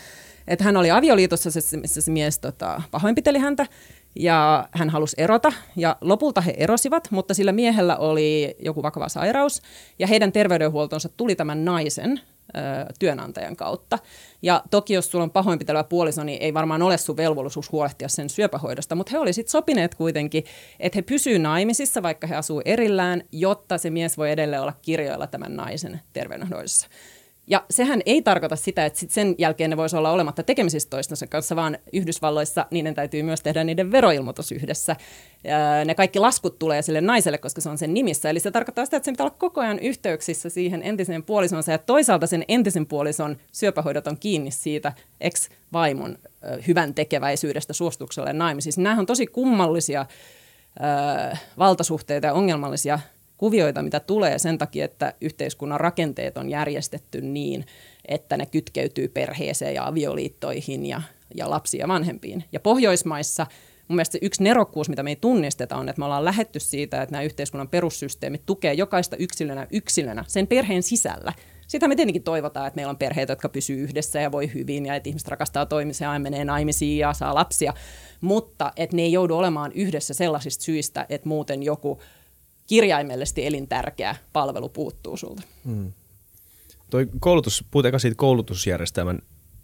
että hän oli avioliitossa, missä se mies tota, pahoinpiteli häntä ja hän halusi erota ja lopulta he erosivat, mutta sillä miehellä oli joku vakava sairaus ja heidän terveydenhuoltonsa tuli tämän naisen työnantajan kautta. Ja toki jos sulla on pahoinpitelevä puoliso, niin ei varmaan ole sun velvollisuus huolehtia sen syöpähoidosta, mutta he olisivat sopineet kuitenkin, että he pysyvät naimisissa, vaikka he asuu erillään, jotta se mies voi edelleen olla kirjoilla tämän naisen terveydenhoidossa. Ja sehän ei tarkoita sitä, että sit sen jälkeen ne voisi olla olematta tekemisissä toistensa kanssa, vaan Yhdysvalloissa niiden täytyy myös tehdä niiden veroilmoitus yhdessä. Ne kaikki laskut tulee sille naiselle, koska se on sen nimissä. Eli se tarkoittaa sitä, että se pitää olla koko ajan yhteyksissä siihen entiseen puolisonsa. Ja toisaalta sen entisen puolison syöpähoidot on kiinni siitä ex-vaimon hyvän tekeväisyydestä suostukselle naimisiin. Siis nämä on tosi kummallisia valtasuhteita ja ongelmallisia kuvioita, mitä tulee sen takia, että yhteiskunnan rakenteet on järjestetty niin, että ne kytkeytyy perheeseen ja avioliittoihin ja, ja lapsiin ja vanhempiin. Ja Pohjoismaissa mun mielestä se yksi nerokkuus, mitä me ei tunnisteta, on, että me ollaan lähetty siitä, että nämä yhteiskunnan perussysteemit tukee jokaista yksilönä yksilönä sen perheen sisällä. Sitä me tietenkin toivotaan, että meillä on perheitä, jotka pysyy yhdessä ja voi hyvin ja että ihmiset rakastaa toimisia ja menee naimisiin ja saa lapsia, mutta että ne ei joudu olemaan yhdessä sellaisista syistä, että muuten joku kirjaimellisesti elintärkeä palvelu puuttuu sulta. Hmm. Toi koulutus, puhutaan siitä koulutusjärjestelmän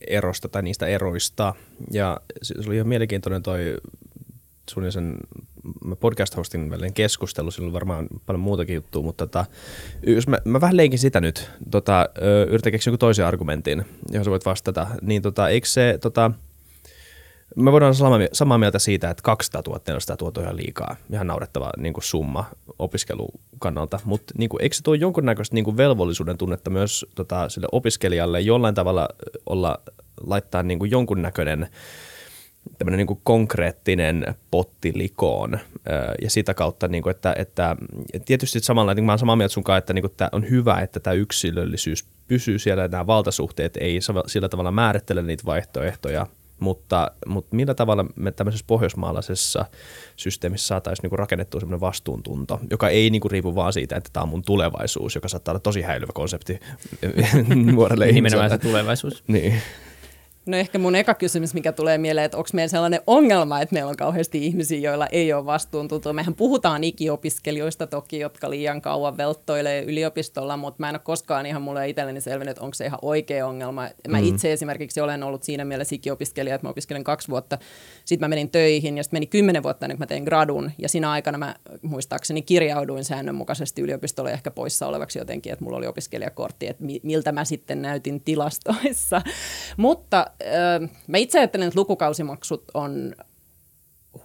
erosta tai niistä eroista. Ja se oli ihan mielenkiintoinen toi sun sen podcast-hostin välinen keskustelu, sillä on varmaan paljon muutakin juttua, mutta tota, jos mä, mä vähän leikin sitä nyt, tota, yritän keksiä toisen argumentin, johon sä voit vastata, niin tota, eikö se, tota, me voidaan olla samaa mieltä siitä, että 200 000 400 000 on ihan liikaa, ihan naurettava niin kuin summa opiskelukannalta, mutta niin eikö se tuo jonkunnäköistä niin kuin velvollisuuden tunnetta myös tota, sille opiskelijalle jollain tavalla olla, laittaa niin kuin jonkunnäköinen tämmöinen niin kuin konkreettinen potti likoon ja sitä kautta, niin kuin, että, että tietysti samalla, niin mä olen samaa mieltä sunkaan, että niin kuin, että on hyvä, että tämä yksilöllisyys pysyy siellä, nämä valtasuhteet ei sillä tavalla määrittele niitä vaihtoehtoja, mutta, mutta millä tavalla me tämmöisessä pohjoismaalaisessa systeemissä saataisiin niinku rakennettua semmoinen vastuuntunto, joka ei niinku riipu vaan siitä, että tämä on mun tulevaisuus, joka saattaa olla tosi häilyvä konsepti nuorelle ihmiselle. Nimenomaan se tulevaisuus. Niin. No ehkä mun eka kysymys, mikä tulee mieleen, että onko meillä sellainen ongelma, että meillä on kauheasti ihmisiä, joilla ei ole vastuuntuntoa. Mehän puhutaan ikiopiskelijoista toki, jotka liian kauan velttoilee yliopistolla, mutta mä en ole koskaan ihan mulle itselleni selvinnyt, että onko se ihan oikea ongelma. Mä mm. itse esimerkiksi olen ollut siinä mielessä ikiopiskelija, että mä opiskelen kaksi vuotta, sitten mä menin töihin ja sitten meni kymmenen vuotta ennen kuin mä tein gradun. Ja siinä aikana mä muistaakseni kirjauduin säännönmukaisesti yliopistolle ehkä poissa olevaksi jotenkin, että mulla oli opiskelijakortti, että miltä mä sitten näytin tilastoissa. mutta mä itse ajattelen, että lukukausimaksut on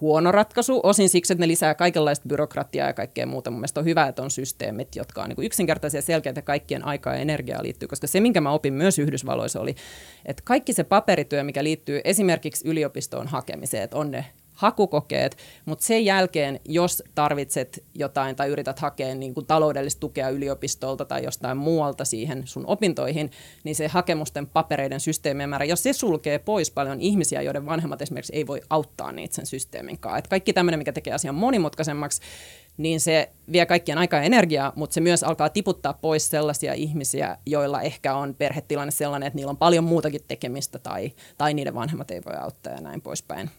huono ratkaisu, osin siksi, että ne lisää kaikenlaista byrokratiaa ja kaikkea muuta. Mun mielestä on hyvä, että on systeemit, jotka on niin yksinkertaisia, selkeitä, kaikkien aikaa ja energiaa liittyy, koska se, minkä mä opin myös Yhdysvalloissa oli, että kaikki se paperityö, mikä liittyy esimerkiksi yliopistoon hakemiseen, että on ne hakukokeet, mutta sen jälkeen, jos tarvitset jotain tai yrität hakea niin kuin taloudellista tukea yliopistolta tai jostain muualta siihen sun opintoihin, niin se hakemusten papereiden systeemien määrä, jos se sulkee pois paljon ihmisiä, joiden vanhemmat esimerkiksi ei voi auttaa niitä sen systeemin kanssa. Et kaikki tämmöinen, mikä tekee asian monimutkaisemmaksi, niin se vie kaikkien aikaa ja energiaa, mutta se myös alkaa tiputtaa pois sellaisia ihmisiä, joilla ehkä on perhetilanne sellainen, että niillä on paljon muutakin tekemistä tai, tai niiden vanhemmat ei voi auttaa ja näin poispäin.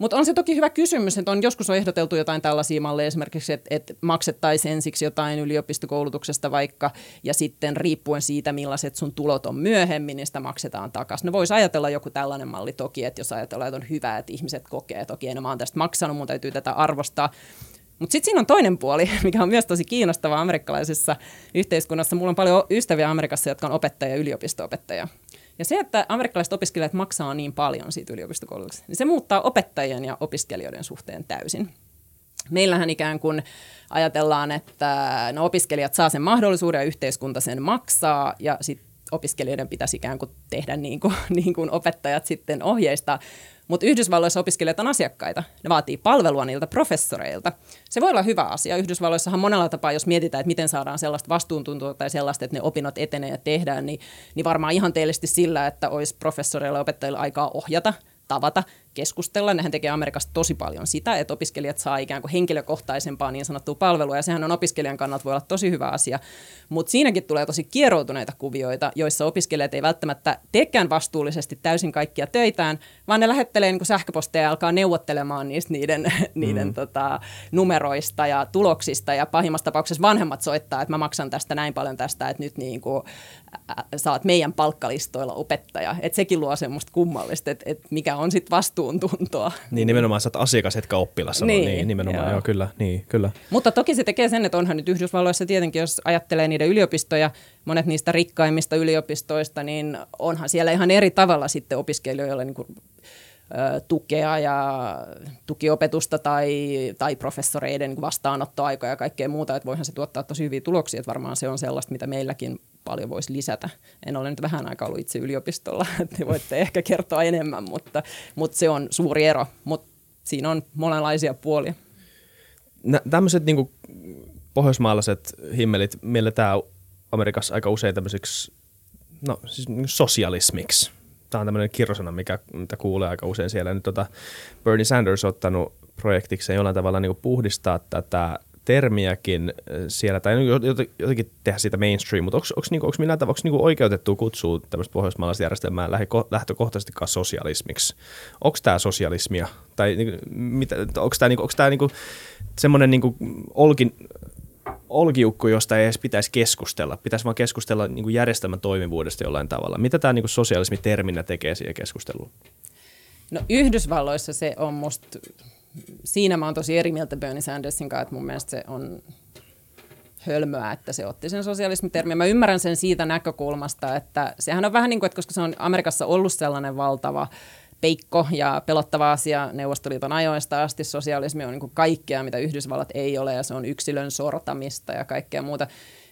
Mutta on se toki hyvä kysymys, että on joskus on ehdoteltu jotain tällaisia malleja esimerkiksi, että, että maksettaisiin ensiksi jotain yliopistokoulutuksesta vaikka, ja sitten riippuen siitä, millaiset sun tulot on myöhemmin, niin sitä maksetaan takaisin. No voisi ajatella joku tällainen malli toki, että jos ajatellaan, että on hyvä, että ihmiset kokee, toki en mä oon tästä maksanut, mun täytyy tätä arvostaa, mutta sitten siinä on toinen puoli, mikä on myös tosi kiinnostava amerikkalaisessa yhteiskunnassa. Mulla on paljon ystäviä Amerikassa, jotka on opettajia yliopisto-opettajia. Ja se, että amerikkalaiset opiskelijat maksaa niin paljon siitä yliopistokoulutuksesta, niin se muuttaa opettajien ja opiskelijoiden suhteen täysin. Meillähän ikään kuin ajatellaan, että no opiskelijat saa sen mahdollisuuden ja yhteiskunta sen maksaa ja sitten opiskelijoiden pitäisi ikään kuin tehdä niin kuin, niin kuin opettajat sitten ohjeistaa. Mutta Yhdysvalloissa opiskelijat on asiakkaita. Ne vaatii palvelua niiltä professoreilta. Se voi olla hyvä asia. Yhdysvalloissahan monella tapaa, jos mietitään, että miten saadaan sellaista vastuuntuntua tai sellaista, että ne opinnot etenee ja tehdään, niin, niin varmaan ihanteellisesti sillä, että olisi professoreilla ja opettajilla aikaa ohjata, tavata, keskustella. Nehän tekee Amerikassa tosi paljon sitä, että opiskelijat saa ikään kuin henkilökohtaisempaa niin sanottua palvelua, ja sehän on opiskelijan kannalta voi olla tosi hyvä asia. Mutta siinäkin tulee tosi kieroutuneita kuvioita, joissa opiskelijat ei välttämättä teekään vastuullisesti täysin kaikkia töitään, vaan ne lähettelee niin sähköposteja ja alkaa neuvottelemaan niistä niiden, mm. niiden tota, numeroista ja tuloksista, ja pahimmassa tapauksessa vanhemmat soittaa, että mä maksan tästä näin paljon tästä, että nyt niin kuin, ä, saat meidän palkkalistoilla opettaja. Että sekin luo semmoista kummallista, että, että mikä on sitten vastuu vastuuntuntoa. Niin nimenomaan sä oot asiakas, etkä oppilas. Niin, niin nimenomaan, joo. joo. kyllä, niin, kyllä. Mutta toki se tekee sen, että onhan nyt Yhdysvalloissa tietenkin, jos ajattelee niiden yliopistoja, monet niistä rikkaimmista yliopistoista, niin onhan siellä ihan eri tavalla sitten opiskelijoille niin kuin tukea ja tukiopetusta tai, tai professoreiden niin vastaanottoaikoja ja kaikkea muuta, että voihan se tuottaa tosi hyviä tuloksia, että varmaan se on sellaista, mitä meilläkin paljon voisi lisätä. En ole nyt vähän aikaa ollut itse yliopistolla, että voitte ehkä kertoa enemmän, mutta, mutta se on suuri ero, mutta siinä on monenlaisia puolia. Nä, tämmöiset niin pohjoismaalaiset himmelit mielletään Amerikassa aika usein tämmöisiksi no, siis niin sosialismiksi tämä on tämmöinen kirrosana, mikä, mitä kuulee aika usein siellä. Nyt tota Bernie Sanders on ottanut projektikseen jollain tavalla niin puhdistaa tätä termiäkin äh, siellä, tai jotenkin tehdä siitä mainstream, mutta onko niinku, millään tavalla onko niinku oikeutettu kutsua tämmöistä pohjoismaalaista järjestelmää lähtökohtaisesti sosialismiksi? Onko tämä sosialismia? Tai niinku, onko tämä niinku, niinku, semmoinen niinku olkin, olkiukku, josta ei edes pitäisi keskustella. Pitäisi vaan keskustella niin kuin järjestelmän toimivuudesta jollain tavalla. Mitä tämä niin sosialismi terminä tekee siihen keskusteluun? No Yhdysvalloissa se on musta, siinä mä oon tosi eri mieltä Bernie Sandersin kanssa, että mun mielestä se on hölmöä, että se otti sen sosialismitermin. Mä ymmärrän sen siitä näkökulmasta, että sehän on vähän niin kuin, että koska se on Amerikassa ollut sellainen valtava peikko ja pelottava asia Neuvostoliiton ajoista asti. Sosialismi on niin kuin kaikkea, mitä Yhdysvallat ei ole, ja se on yksilön sortamista ja kaikkea muuta.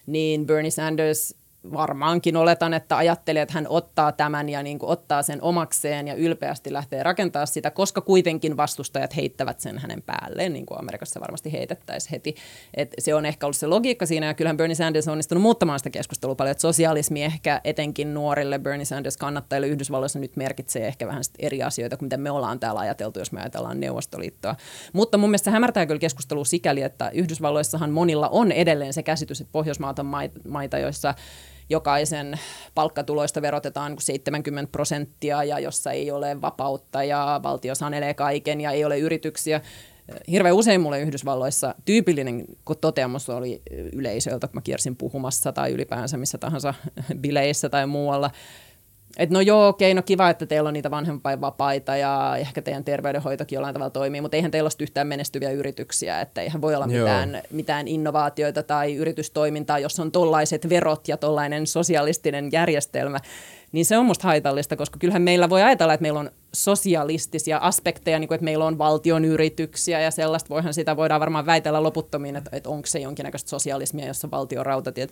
Niin Bernie Sanders varmaankin oletan, että ajattelee, että hän ottaa tämän ja niin kuin ottaa sen omakseen ja ylpeästi lähtee rakentaa sitä, koska kuitenkin vastustajat heittävät sen hänen päälleen, niin kuin Amerikassa varmasti heitettäisiin heti. Et se on ehkä ollut se logiikka siinä, ja kyllähän Bernie Sanders on onnistunut muuttamaan sitä keskustelua paljon, että sosialismi ehkä etenkin nuorille Bernie Sanders kannattajille Yhdysvalloissa nyt merkitsee ehkä vähän eri asioita kuin mitä me ollaan täällä ajateltu, jos me ajatellaan Neuvostoliittoa. Mutta mun mielestä se hämärtää kyllä keskustelua sikäli, että Yhdysvalloissahan monilla on edelleen se käsitys, että Pohjoismaat on maita, joissa jokaisen palkkatuloista verotetaan 70 prosenttia ja jossa ei ole vapautta ja valtio sanelee kaiken ja ei ole yrityksiä. Hirveän usein mulle Yhdysvalloissa tyypillinen toteamus oli yleisöltä, kun mä kiersin puhumassa tai ylipäänsä missä tahansa bileissä tai muualla, että no joo, okei, no kiva, että teillä on niitä vanhempainvapaita ja ehkä teidän terveydenhoitokin jollain tavalla toimii, mutta eihän teillä ole yhtään menestyviä yrityksiä, että eihän voi olla mitään, mitään innovaatioita tai yritystoimintaa, jos on tollaiset verot ja tollainen sosialistinen järjestelmä, niin se on musta haitallista, koska kyllähän meillä voi ajatella, että meillä on sosialistisia aspekteja, niin kuin, että meillä on valtion yrityksiä ja sellaista, voihan sitä voidaan varmaan väitellä loputtomiin, että, että onko se jonkinnäköistä sosialismia, jossa valtion rautatiet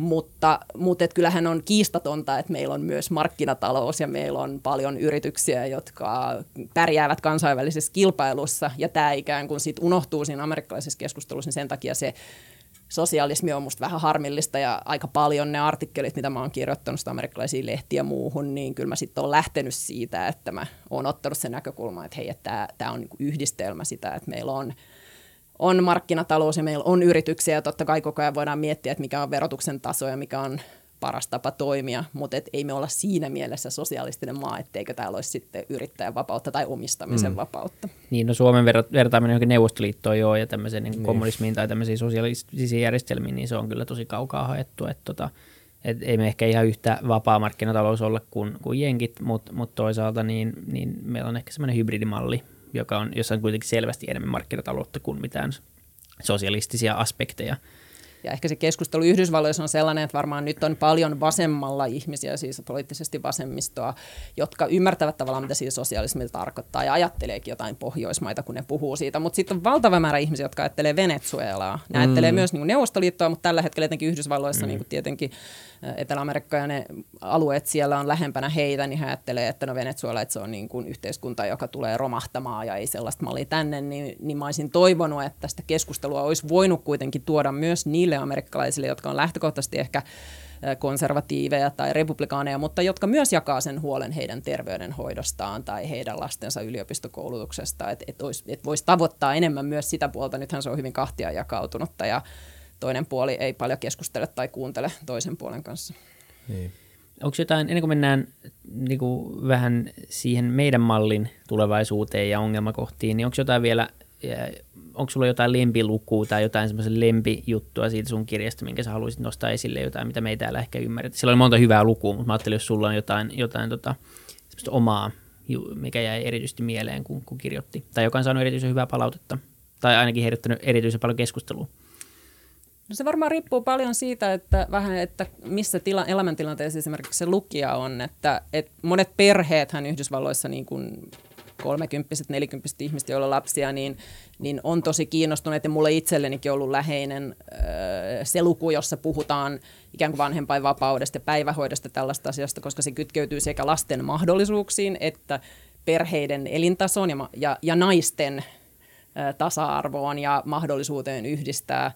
mutta, mutta et kyllähän on kiistatonta, että meillä on myös markkinatalous ja meillä on paljon yrityksiä, jotka pärjäävät kansainvälisessä kilpailussa. Ja tämä ikään kuin sit unohtuu siinä amerikkalaisessa keskustelussa, niin sen takia se sosialismi on musta vähän harmillista. Ja aika paljon ne artikkelit, mitä mä oon kirjoittanut amerikkalaisiin lehtiä muuhun, niin kyllä mä sitten oon lähtenyt siitä, että mä oon ottanut sen näkökulman, että hei, että tämä on niinku yhdistelmä sitä, että meillä on – on markkinatalous ja meillä on yrityksiä ja totta kai koko ajan voidaan miettiä, että mikä on verotuksen taso ja mikä on paras tapa toimia, mutta et ei me olla siinä mielessä sosialistinen maa, etteikö täällä olisi sitten yrittäjän vapautta tai omistamisen mm. vapautta. Niin, no Suomen vertaaminen johonkin Neuvostoliittoon joo, ja tämmöiseen niin niin. kommunismiin tai tämmöisiin sosialistisiin järjestelmiin, niin se on kyllä tosi kaukaa haettu, että tota, et ei me ehkä ihan yhtä vapaa markkinatalous olla kuin, kuin jenkit, mutta mut toisaalta niin, niin meillä on ehkä semmoinen hybridimalli, joka on, jossa on kuitenkin selvästi enemmän markkinataloutta kuin mitään sosialistisia aspekteja. Ja ehkä se keskustelu Yhdysvalloissa on sellainen, että varmaan nyt on paljon vasemmalla ihmisiä, siis poliittisesti vasemmistoa, jotka ymmärtävät tavallaan, mitä siitä sosialismi tarkoittaa ja ajatteleekin jotain pohjoismaita, kun ne puhuu siitä. Mutta sitten on valtava määrä ihmisiä, jotka ajattelee Venezuelaa. Ne mm. ajattelee myös niin kuin Neuvostoliittoa, mutta tällä hetkellä etenkin Yhdysvalloissa mm. niin kuin tietenkin Etelä-Amerikka ja ne alueet siellä on lähempänä heitä, niin he ajattelee, että no Venezuela, että se on niin kuin yhteiskunta, joka tulee romahtamaan ja ei sellaista mallia tänne, niin, niin mä olisin toivonut, että tästä keskustelua olisi voinut kuitenkin tuoda myös niille amerikkalaisille, jotka on lähtökohtaisesti ehkä konservatiiveja tai republikaaneja, mutta jotka myös jakaa sen huolen heidän terveydenhoidostaan tai heidän lastensa yliopistokoulutuksesta, että et, et voisi tavoittaa enemmän myös sitä puolta. Nythän se on hyvin kahtia jakautunutta ja toinen puoli ei paljon keskustele tai kuuntele toisen puolen kanssa. Niin. Onko jotain, ennen kuin mennään niin kuin vähän siihen meidän mallin tulevaisuuteen ja ongelmakohtiin, niin onko jotain vielä, onko sulla jotain lempilukua tai jotain semmoisen lempijuttua siitä sun kirjasta, minkä sä haluaisit nostaa esille, jotain, mitä me ei täällä ehkä ymmärretä? Siellä oli monta hyvää lukua, mutta mä ajattelin, jos sulla on jotain, jotain tota, omaa, mikä jäi erityisesti mieleen, kun, kun kirjoitti, tai joka on saanut erityisen hyvää palautetta, tai ainakin herättänyt erityisen paljon keskustelua. No se varmaan riippuu paljon siitä, että vähän, että missä tila, elämäntilanteessa esimerkiksi se lukija on, että, että monet perheethän Yhdysvalloissa niin kuin kolmekymppiset, nelikymppiset ihmiset, joilla on lapsia, niin, niin on tosi kiinnostuneet. Ja mulle itsellenikin ollut läheinen äh, se luku, jossa puhutaan ikään kuin vanhempainvapaudesta ja päivähoidosta tällaista asiasta, koska se kytkeytyy sekä lasten mahdollisuuksiin että perheiden elintasoon ja, ja, ja naisten äh, tasa-arvoon ja mahdollisuuteen yhdistää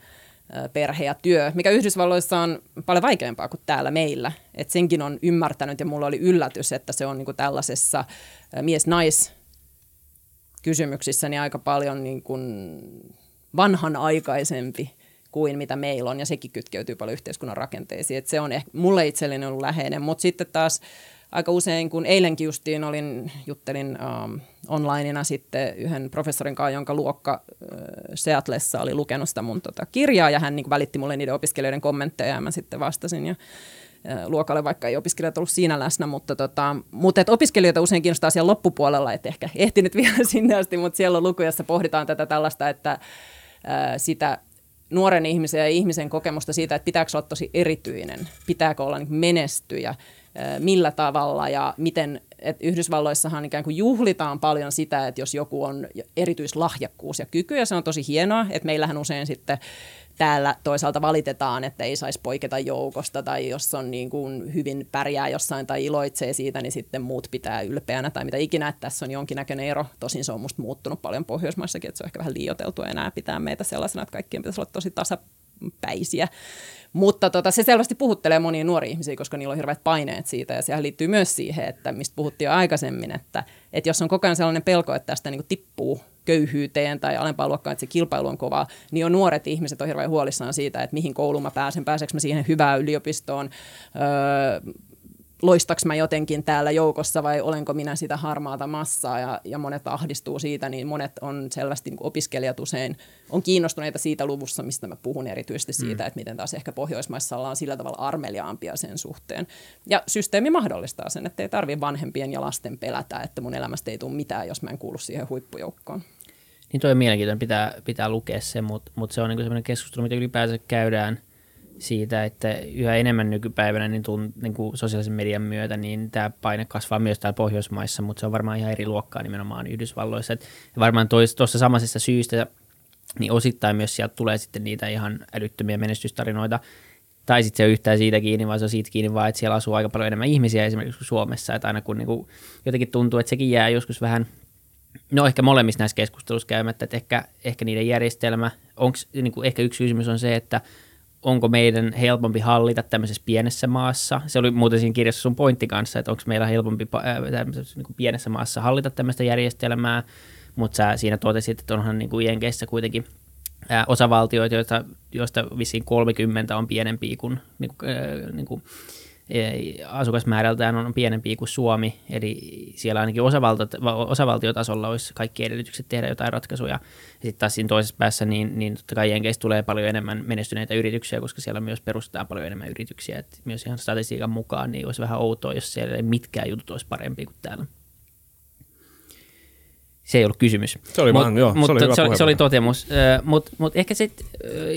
perhe ja työ, mikä Yhdysvalloissa on paljon vaikeampaa kuin täällä meillä. Et senkin on ymmärtänyt ja mulla oli yllätys, että se on niinku tällaisessa mies-nais kysymyksissä niin aika paljon niin kuin vanhanaikaisempi kuin mitä meillä on, ja sekin kytkeytyy paljon yhteiskunnan rakenteisiin. Et se on ehkä mulle itselleni ollut läheinen, mutta sitten taas aika usein, kun eilenkin justiin olin, juttelin um, onlineina sitten yhden professorin kanssa, jonka luokka uh, Seatlessa oli lukenut sitä mun tota, kirjaa, ja hän niin välitti mulle niiden opiskelijoiden kommentteja, ja mä sitten vastasin, ja luokalle, vaikka ei opiskelijat ollut siinä läsnä, mutta, tota, mutta et opiskelijoita usein kiinnostaa siellä loppupuolella, että ehkä ehtinyt vielä sinne asti, mutta siellä on luku, jossa pohditaan tätä tällaista, että ää, sitä nuoren ihmisen ja ihmisen kokemusta siitä, että pitääkö olla tosi erityinen, pitääkö olla niin menestyjä, millä tavalla ja miten, että Yhdysvalloissahan ikään kuin juhlitaan paljon sitä, että jos joku on erityislahjakkuus ja kyky, ja se on tosi hienoa, että meillähän usein sitten täällä toisaalta valitetaan, että ei saisi poiketa joukosta tai jos on niin kuin hyvin pärjää jossain tai iloitsee siitä, niin sitten muut pitää ylpeänä tai mitä ikinä, että tässä on jonkinnäköinen ero. Tosin se on musta muuttunut paljon Pohjoismaissakin, että se on ehkä vähän liioteltu enää pitää meitä sellaisena, että kaikkien pitäisi olla tosi tasapäisiä. Mutta tota, se selvästi puhuttelee monia nuoria ihmisiä, koska niillä on hirveät paineet siitä. Ja sehän liittyy myös siihen, että mistä puhuttiin jo aikaisemmin, että, että jos on koko ajan sellainen pelko, että tästä niin tippuu köyhyyteen tai alempaan luokkaan, että se kilpailu on kovaa, niin on nuoret ihmiset on hirveän huolissaan siitä, että mihin kouluun mä pääsen, pääseekö mä siihen hyvään yliopistoon, öö, loistaks mä jotenkin täällä joukossa vai olenko minä sitä harmaata massaa ja, ja monet ahdistuu siitä, niin monet on selvästi niin opiskelijat usein on kiinnostuneita siitä luvussa, mistä mä puhun erityisesti siitä, mm. että miten taas ehkä Pohjoismaissa ollaan sillä tavalla armeliaampia sen suhteen. Ja systeemi mahdollistaa sen, että ei tarvitse vanhempien ja lasten pelätä, että mun elämästä ei tule mitään, jos mä en kuulu siihen huippujoukkoon. Niin toi on mielenkiintoinen, pitää, pitää lukea se, mutta mut se on niinku sellainen keskustelu, mitä ylipäänsä käydään siitä, että yhä enemmän nykypäivänä niin, tunt, niin kuin sosiaalisen median myötä niin tämä paine kasvaa myös täällä Pohjoismaissa, mutta se on varmaan ihan eri luokkaa nimenomaan Yhdysvalloissa. Et varmaan tuossa samaisessa syystä niin osittain myös sieltä tulee sitten niitä ihan älyttömiä menestystarinoita, tai sitten se on yhtään siitä kiinni, vaan se on siitä kiinni vaan, että siellä asuu aika paljon enemmän ihmisiä esimerkiksi kuin Suomessa, että aina kun niin kuin jotenkin tuntuu, että sekin jää joskus vähän – No ehkä molemmissa näissä keskusteluissa käymättä, että ehkä, ehkä niiden järjestelmä, onko, niin kuin ehkä yksi kysymys on se, että onko meidän helpompi hallita tämmöisessä pienessä maassa. Se oli muuten siinä kirjassa sun pointti kanssa, että onko meillä helpompi tämmöisessä niin kuin pienessä maassa hallita tämmöistä järjestelmää, mutta sä siinä totesit, että onhan niin kuin Jenkeissä kuitenkin ää, osavaltioita, joista, joista vissiin 30 on pienempiä kuin, niin kuin, ää, niin kuin asukasmäärältään on pienempi kuin Suomi, eli siellä ainakin osavaltio, osavaltiotasolla olisi kaikki edellytykset tehdä jotain ratkaisuja. Ja sitten taas siinä toisessa päässä, niin, niin totta kai Jenkeistä tulee paljon enemmän menestyneitä yrityksiä, koska siellä myös perustetaan paljon enemmän yrityksiä. Et myös ihan statistiikan mukaan niin olisi vähän outoa, jos siellä mitkään jutut olisi parempi kuin täällä se ei ollut kysymys. Se oli, mut, vaan, joo, mutta se oli, hyvä se, oli, se oli totemus. Mutta mut ehkä sitten,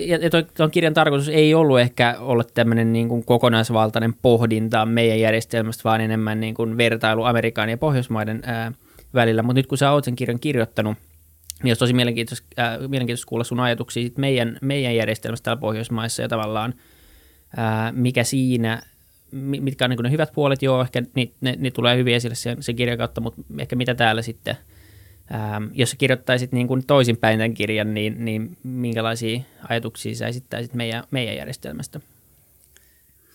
ja tuon kirjan tarkoitus ei ollut ehkä olla tämmöinen niin kuin kokonaisvaltainen pohdinta meidän järjestelmästä, vaan enemmän niin kuin vertailu Amerikan ja Pohjoismaiden uh, välillä. Mutta nyt kun sä oot sen kirjan kirjoittanut, niin olisi tosi mielenkiintoista, uh, mielenkiintoista kuulla sun ajatuksia meidän, meidän järjestelmästä täällä Pohjoismaissa ja tavallaan uh, mikä siinä mitkä on niin ne hyvät puolet, joo, ehkä ne, ne, ne tulee hyvin esille sen, sen kirjan kautta, mutta ehkä mitä täällä sitten – Ähm, jos kirjoittaisit niin kuin toisinpäin tämän kirjan, niin, niin minkälaisia ajatuksia sä esittäisit meidän, meidän järjestelmästä?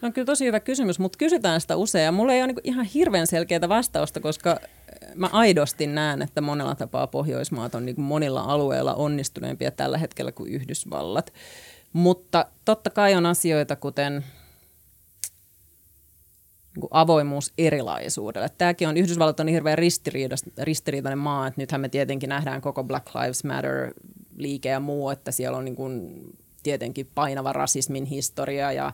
Se on kyllä tosi hyvä kysymys, mutta kysytään sitä usein. Mulla ei ole niin ihan hirveän selkeää vastausta, koska mä aidosti näen, että monella tapaa Pohjoismaat on niin monilla alueilla onnistuneempia tällä hetkellä kuin Yhdysvallat. Mutta totta kai on asioita, kuten niin avoimuus erilaisuudelle. Tämäkin on, Yhdysvallat on hirveän ristiriitainen maa, että nythän me tietenkin nähdään koko Black Lives Matter-liike ja muu, että siellä on niin kuin tietenkin painava rasismin historia ja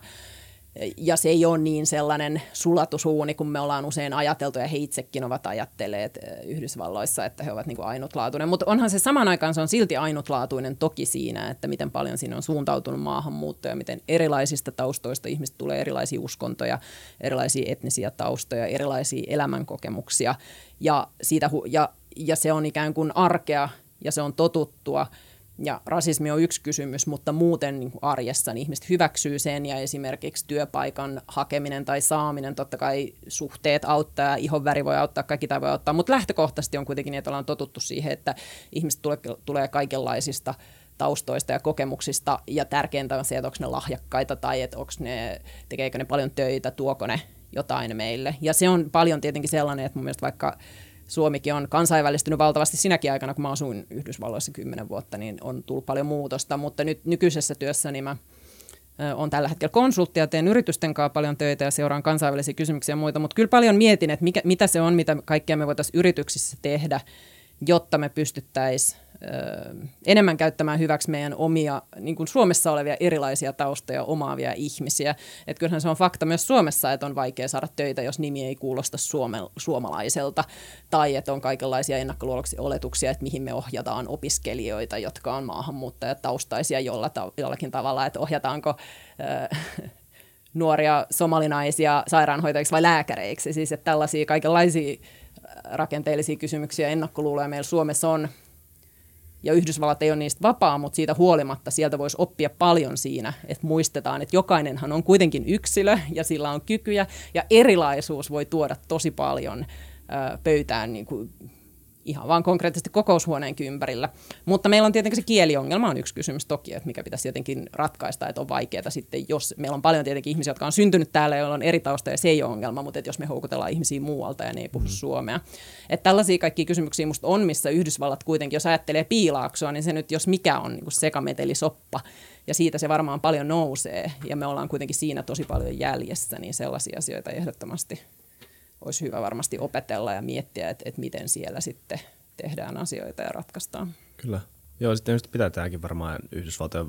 ja se ei ole niin sellainen sulatusuuni kuin me ollaan usein ajateltu, ja he itsekin ovat ajatelleet eh, Yhdysvalloissa, että he ovat niin kuin ainutlaatuinen. Mutta onhan se saman aikaan se on silti ainutlaatuinen toki siinä, että miten paljon siinä on suuntautunut maahanmuuttoja, miten erilaisista taustoista ihmiset tulee erilaisia uskontoja, erilaisia etnisiä taustoja, erilaisia elämänkokemuksia, ja, siitä, ja, ja se on ikään kuin arkea, ja se on totuttua – ja rasismi on yksi kysymys, mutta muuten niin kuin arjessa niin ihmiset hyväksyy sen ja esimerkiksi työpaikan hakeminen tai saaminen, totta kai suhteet auttaa ihonväri voi auttaa, kaikki tämä voi auttaa, mutta lähtökohtaisesti on kuitenkin niin, että ollaan totuttu siihen, että ihmiset tulee, tulee kaikenlaisista taustoista ja kokemuksista ja tärkeintä on se, että onko ne lahjakkaita tai että onko ne, tekeekö ne paljon töitä, tuoko ne jotain meille. Ja se on paljon tietenkin sellainen, että mun mielestä vaikka Suomikin on kansainvälistynyt valtavasti. Sinäkin aikana, kun mä asuin Yhdysvalloissa kymmenen vuotta, niin on tullut paljon muutosta, mutta nyt nykyisessä työssä niin mä on tällä hetkellä konsultti ja teen yritysten kanssa paljon töitä ja seuraan kansainvälisiä kysymyksiä ja muita, mutta kyllä paljon mietin, että mikä, mitä se on, mitä kaikkea me voitaisiin yrityksissä tehdä, jotta me pystyttäisiin enemmän käyttämään hyväksi meidän omia, niin kuin Suomessa olevia erilaisia taustoja omaavia ihmisiä. Et kyllähän se on fakta myös Suomessa, että on vaikea saada töitä, jos nimi ei kuulosta suome, suomalaiselta, tai että on kaikenlaisia ennakkoluuloksia oletuksia, että mihin me ohjataan opiskelijoita, jotka on maahanmuuttajataustaisia jolla ta- jollakin tavalla, että ohjataanko äh, nuoria somalinaisia sairaanhoitajiksi vai lääkäreiksi. Siis että tällaisia kaikenlaisia rakenteellisia kysymyksiä ja ennakkoluuloja meillä Suomessa on, ja Yhdysvallat ei ole niistä vapaa, mutta siitä huolimatta sieltä voisi oppia paljon siinä, että muistetaan, että jokainenhan on kuitenkin yksilö ja sillä on kykyjä ja erilaisuus voi tuoda tosi paljon pöytään niin kuin ihan vaan konkreettisesti kokoushuoneenkin ympärillä. Mutta meillä on tietenkin se kieliongelma on yksi kysymys toki, että mikä pitäisi jotenkin ratkaista, että on vaikeaa sitten, jos meillä on paljon tietenkin ihmisiä, jotka on syntynyt täällä, joilla on eri tausta ja se ei ole ongelma, mutta että jos me houkutellaan ihmisiä muualta ja ne ei puhu mm. suomea. Että tällaisia kaikkia kysymyksiä musta on, missä Yhdysvallat kuitenkin, jos ajattelee piilaaksoa, niin se nyt jos mikä on niin sekametelisoppa, ja siitä se varmaan paljon nousee, ja me ollaan kuitenkin siinä tosi paljon jäljessä, niin sellaisia asioita ehdottomasti olisi hyvä varmasti opetella ja miettiä, että, että miten siellä sitten tehdään asioita ja ratkaistaan. Kyllä. Joo, sitten pitää tämäkin varmaan Yhdysvaltojen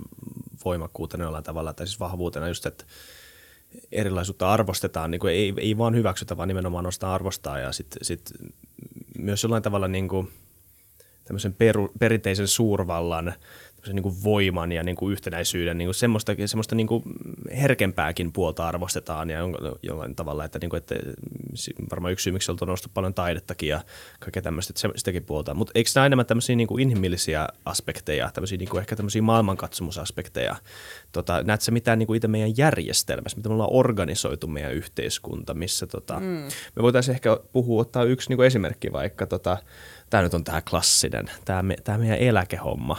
voimakkuutena jollain tavalla, tai siis vahvuutena just, että erilaisuutta arvostetaan, niin kuin ei, ei vaan hyväksytä, vaan nimenomaan nostaa arvostaa ja sitten sit myös jollain tavalla niin kuin tämmöisen peru, perinteisen suurvallan niin kuin voiman ja niin kuin yhtenäisyyden, niin kuin semmoista, semmoista niin kuin herkempääkin puolta arvostetaan ja jollain tavalla, että, niin kuin, että varmaan yksi syy, miksi on noussut paljon taidettakin ja kaikkea tämmöistä, että sitäkin puolta. Mutta eikö nämä enemmän tämmöisiä niin kuin inhimillisiä aspekteja, tämmöisiä niin kuin ehkä tämmöisiä maailmankatsomusaspekteja? Tota, näetkö sä mitään niin kuin itse meidän järjestelmässä, mitä me ollaan organisoitu meidän yhteiskunta, missä tota, mm. me voitaisiin ehkä puhua, ottaa yksi niin kuin esimerkki vaikka, tota, tämä nyt on tämä klassinen, tämä, me, tämä meidän eläkehomma,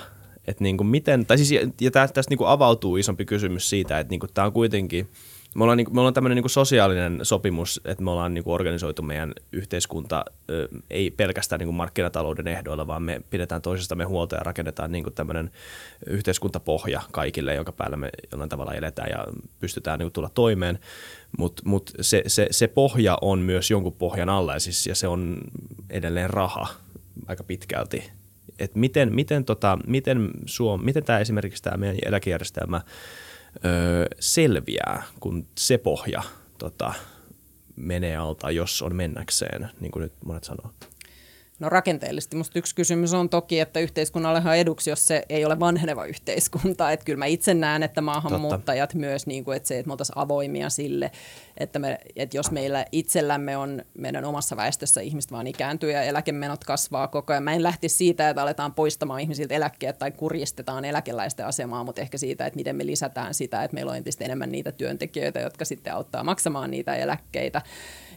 että niin kuin miten, tai siis, ja tästä niin kuin avautuu isompi kysymys siitä, että niin kuin tämä on kuitenkin me ollaan, niin, me ollaan tämmöinen niin sosiaalinen sopimus, että me ollaan niin kuin organisoitu meidän yhteiskunta ei pelkästään niin kuin markkinatalouden ehdoilla, vaan me pidetään toisistamme huolta ja rakennetaan niin kuin tämmöinen yhteiskuntapohja kaikille, jonka päällä me jollain tavalla eletään ja pystytään niin kuin tulla toimeen. Mutta mut se, se, se pohja on myös jonkun pohjan alla ja, siis, ja se on edelleen raha aika pitkälti. Et miten, miten, tota, miten, Suom, miten tämä esimerkiksi tämä meidän eläkejärjestelmä öö, selviää, kun se pohja tota, menee alta, jos on mennäkseen, niin kuin nyt monet sanoo? No rakenteellisesti. Musta yksi kysymys on toki, että yhteiskunnallehan eduksi, jos se ei ole vanheneva yhteiskunta. Että kyllä mä itse näen, että maahanmuuttajat Totta. myös, niin kuin, että se, että me oltaisiin avoimia sille, että, me, että jos meillä itsellämme on meidän omassa väestössä ihmiset vaan ikääntyy ja eläkemenot kasvaa koko ajan. Mä en lähtisi siitä, että aletaan poistamaan ihmisiltä eläkkeet tai kurjistetaan eläkeläisten asemaa, mutta ehkä siitä, että miten me lisätään sitä, että meillä on entistä enemmän niitä työntekijöitä, jotka sitten auttaa maksamaan niitä eläkkeitä.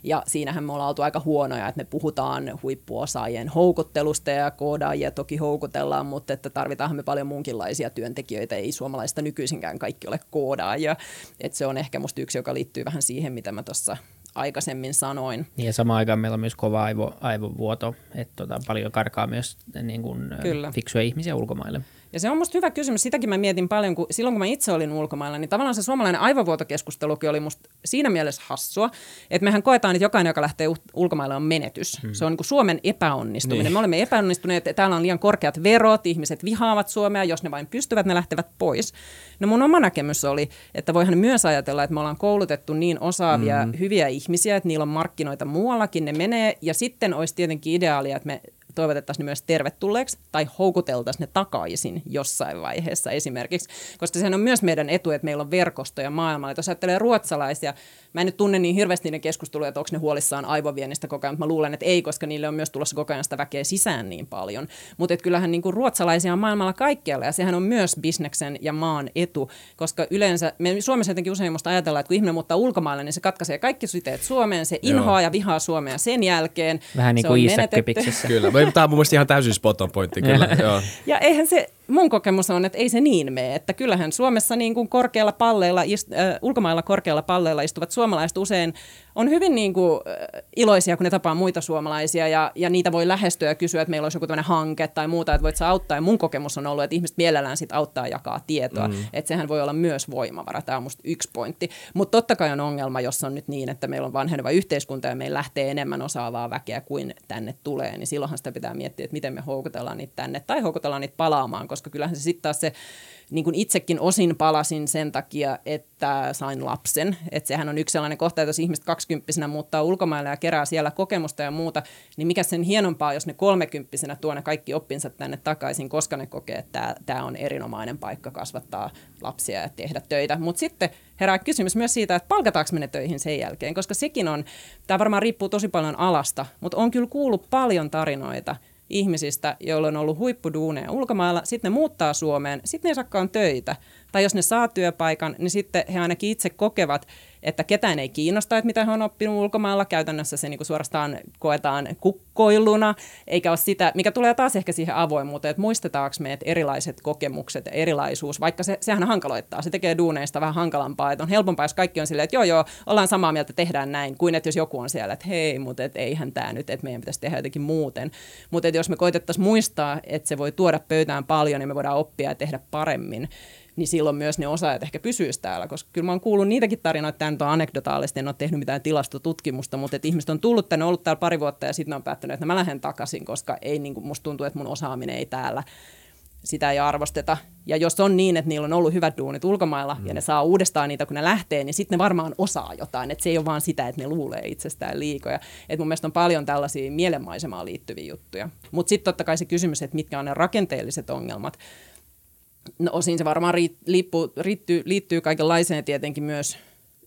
Ja siinähän me ollaan oltu aika huonoja, että me puhutaan huippuosaajien houkuttelusta ja koodaajia toki houkutellaan, mutta että tarvitaanhan me paljon muunkinlaisia työntekijöitä. Ei suomalaista nykyisinkään kaikki ole koodaajia. Että se on ehkä musta yksi, joka liittyy vähän siihen, mitä mä tuossa aikaisemmin sanoin. Niin ja samaan aikaan meillä on myös kova aivo, aivovuoto, että tota, paljon karkaa myös niin kuin, Kyllä. fiksuja ihmisiä ulkomaille. Ja se on musta hyvä kysymys. Sitäkin mä mietin paljon, kun silloin kun mä itse olin ulkomailla, niin tavallaan se suomalainen aivovuotokeskustelukin oli musta siinä mielessä hassua, että mehän koetaan, että jokainen, joka lähtee ulkomaille, on menetys. Hmm. Se on niin kuin Suomen epäonnistuminen. Niin. Me olemme epäonnistuneet, täällä on liian korkeat verot, ihmiset vihaavat Suomea, jos ne vain pystyvät, ne lähtevät pois. No mun oma näkemys oli, että voihan myös ajatella, että me ollaan koulutettu niin osaavia, hmm. hyviä ihmisiä, että niillä on markkinoita muuallakin, ne menee, ja sitten olisi tietenkin ideaalia, että me toivotettaisiin ne myös tervetulleeksi tai houkuteltaisiin ne takaisin jossain vaiheessa esimerkiksi, koska sehän on myös meidän etu, että meillä on verkostoja maailmalla. Jos ajattelee ruotsalaisia, mä en nyt tunne niin hirveästi niiden keskusteluja, että onko ne huolissaan aivoviennistä koko ajan, mutta mä luulen, että ei, koska niille on myös tulossa koko ajan sitä väkeä sisään niin paljon. Mutta kyllähän niin kuin ruotsalaisia on maailmalla kaikkialla ja sehän on myös bisneksen ja maan etu, koska yleensä me Suomessa jotenkin usein musta ajatellaan, että kun ihminen muuttaa ulkomaille, niin se katkaisee kaikki siteet Suomeen, se inhoaa Joo. ja vihaa Suomea sen jälkeen. Vähän niin kuin Isak Kyllä, tämä on mun mielestä ihan täysin spot on pointti. Kyllä. Joo. Ja eihän se, mun kokemus on, että ei se niin mene, että kyllähän Suomessa niin kuin korkealla palleilla, ist, äh, ulkomailla korkealla palleilla istuvat suomalaiset usein on hyvin niin kuin, äh, iloisia, kun ne tapaa muita suomalaisia ja, ja niitä voi lähestyä ja kysyä, että meillä olisi joku tämmöinen hanke tai muuta, että voit sä auttaa. Ja mun kokemus on ollut, että ihmiset mielellään sit auttaa ja jakaa tietoa, mm. että sehän voi olla myös voimavara. Tämä on musta yksi pointti. Mutta totta kai on ongelma, jos on nyt niin, että meillä on vanheneva yhteiskunta ja meillä lähtee enemmän osaavaa väkeä kuin tänne tulee, niin silloinhan sitä pitää miettiä, että miten me houkutellaan niitä tänne tai houkutellaan niitä palaamaan, koska kyllähän se sitten taas se niin kuin itsekin osin palasin sen takia, että sain lapsen. Että sehän on yksi sellainen kohta, että jos ihmiset kaksikymppisenä muuttaa ulkomaille ja kerää siellä kokemusta ja muuta, niin mikä sen hienompaa, jos ne kolmekymppisenä tuo ne kaikki oppinsa tänne takaisin, koska ne kokee, että tämä on erinomainen paikka kasvattaa lapsia ja tehdä töitä. Mutta sitten herää kysymys myös siitä, että palkataanko me ne töihin sen jälkeen, koska sekin on, tämä varmaan riippuu tosi paljon alasta, mutta on kyllä kuullut paljon tarinoita – ihmisistä, joilla on ollut huippuduuneja ulkomailla, sitten ne muuttaa Suomeen, sitten ne ei saakaan töitä. Tai jos ne saa työpaikan, niin sitten he ainakin itse kokevat, että ketään ei kiinnosta, että mitä he on oppinut ulkomailla. Käytännössä se niin kuin suorastaan koetaan kukkoiluna, eikä ole sitä, mikä tulee taas ehkä siihen avoimuuteen, että muistetaanko me, että erilaiset kokemukset ja erilaisuus, vaikka se, sehän hankaloittaa, se tekee duuneista vähän hankalampaa, että on helpompaa, jos kaikki on silleen, että joo joo, ollaan samaa mieltä, tehdään näin, kuin että jos joku on siellä, että hei, mutta et eihän tämä nyt, että meidän pitäisi tehdä jotenkin muuten. Mutta jos me koitettaisiin muistaa, että se voi tuoda pöytään paljon, niin me voidaan oppia ja tehdä paremmin niin silloin myös ne osaajat ehkä pysyisivät täällä, koska kyllä mä oon kuullut niitäkin tarinoita, että tämä on anekdotaalisesti, en ole tehnyt mitään tilastotutkimusta, mutta että ihmiset on tullut tänne, ollut täällä pari vuotta ja sitten on päättänyt, että mä lähden takaisin, koska ei, niin kuin, musta tuntuu, että mun osaaminen ei täällä sitä ei arvosteta. Ja jos on niin, että niillä on ollut hyvät duunit ulkomailla mm. ja ne saa uudestaan niitä, kun ne lähtee, niin sitten ne varmaan osaa jotain. Että se ei ole vaan sitä, että ne luulee itsestään liikoja. Et mun mielestä on paljon tällaisia mielenmaisemaan liittyviä juttuja. Mutta sitten totta kai se kysymys, että mitkä on ne rakenteelliset ongelmat. No osin se varmaan riippuu, riittyy, liittyy kaikenlaiseen tietenkin myös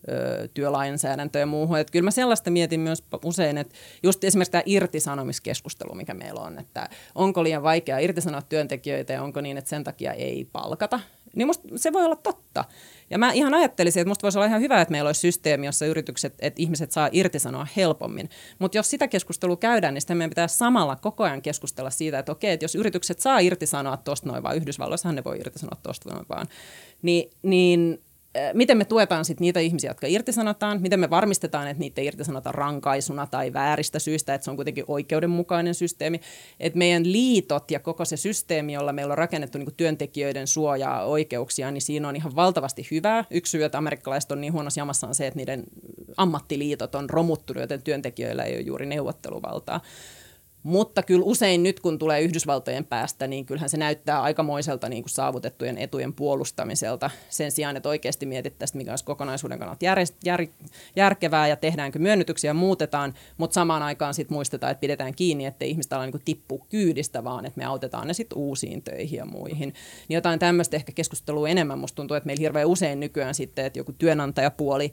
ö, työlainsäädäntöön ja muuhun. Että kyllä mä sellaista mietin myös usein, että just esimerkiksi tämä irtisanomiskeskustelu, mikä meillä on, että onko liian vaikea irtisanoa työntekijöitä ja onko niin, että sen takia ei palkata. Niin musta se voi olla totta. Ja mä ihan ajattelisin, että musta voisi olla ihan hyvä, että meillä olisi systeemi, jossa yritykset, että ihmiset saa irtisanoa helpommin. Mutta jos sitä keskustelua käydään, niin sitten meidän pitää samalla koko ajan keskustella siitä, että okei, että jos yritykset saa irtisanoa tuosta noin vaan, Yhdysvalloissahan ne voi irtisanoa tuosta noin vaan, niin, niin miten me tuetaan sit niitä ihmisiä, jotka irtisanotaan, miten me varmistetaan, että niitä ei irtisanota rankaisuna tai vääristä syistä, että se on kuitenkin oikeudenmukainen systeemi. Että meidän liitot ja koko se systeemi, jolla meillä on rakennettu niin työntekijöiden suojaa oikeuksia, niin siinä on ihan valtavasti hyvää. Yksi syy, että amerikkalaiset on niin huonossa jamassa on se, että niiden ammattiliitot on romuttunut, joten työntekijöillä ei ole juuri neuvotteluvaltaa. Mutta kyllä usein nyt, kun tulee Yhdysvaltojen päästä, niin kyllähän se näyttää aikamoiselta niin kuin saavutettujen etujen puolustamiselta sen sijaan, että oikeasti mietittäisiin, mikä olisi kokonaisuuden kannalta jär, jär, järkevää ja tehdäänkö myönnytyksiä, muutetaan, mutta samaan aikaan sitten muistetaan, että pidetään kiinni, että ihmistä ala niin tippuu kyydistä, vaan että me autetaan ne sitten uusiin töihin ja muihin. Niin jotain tämmöistä ehkä keskustelua enemmän. Musta tuntuu, että meillä hirveän usein nykyään sitten, että joku työnantajapuoli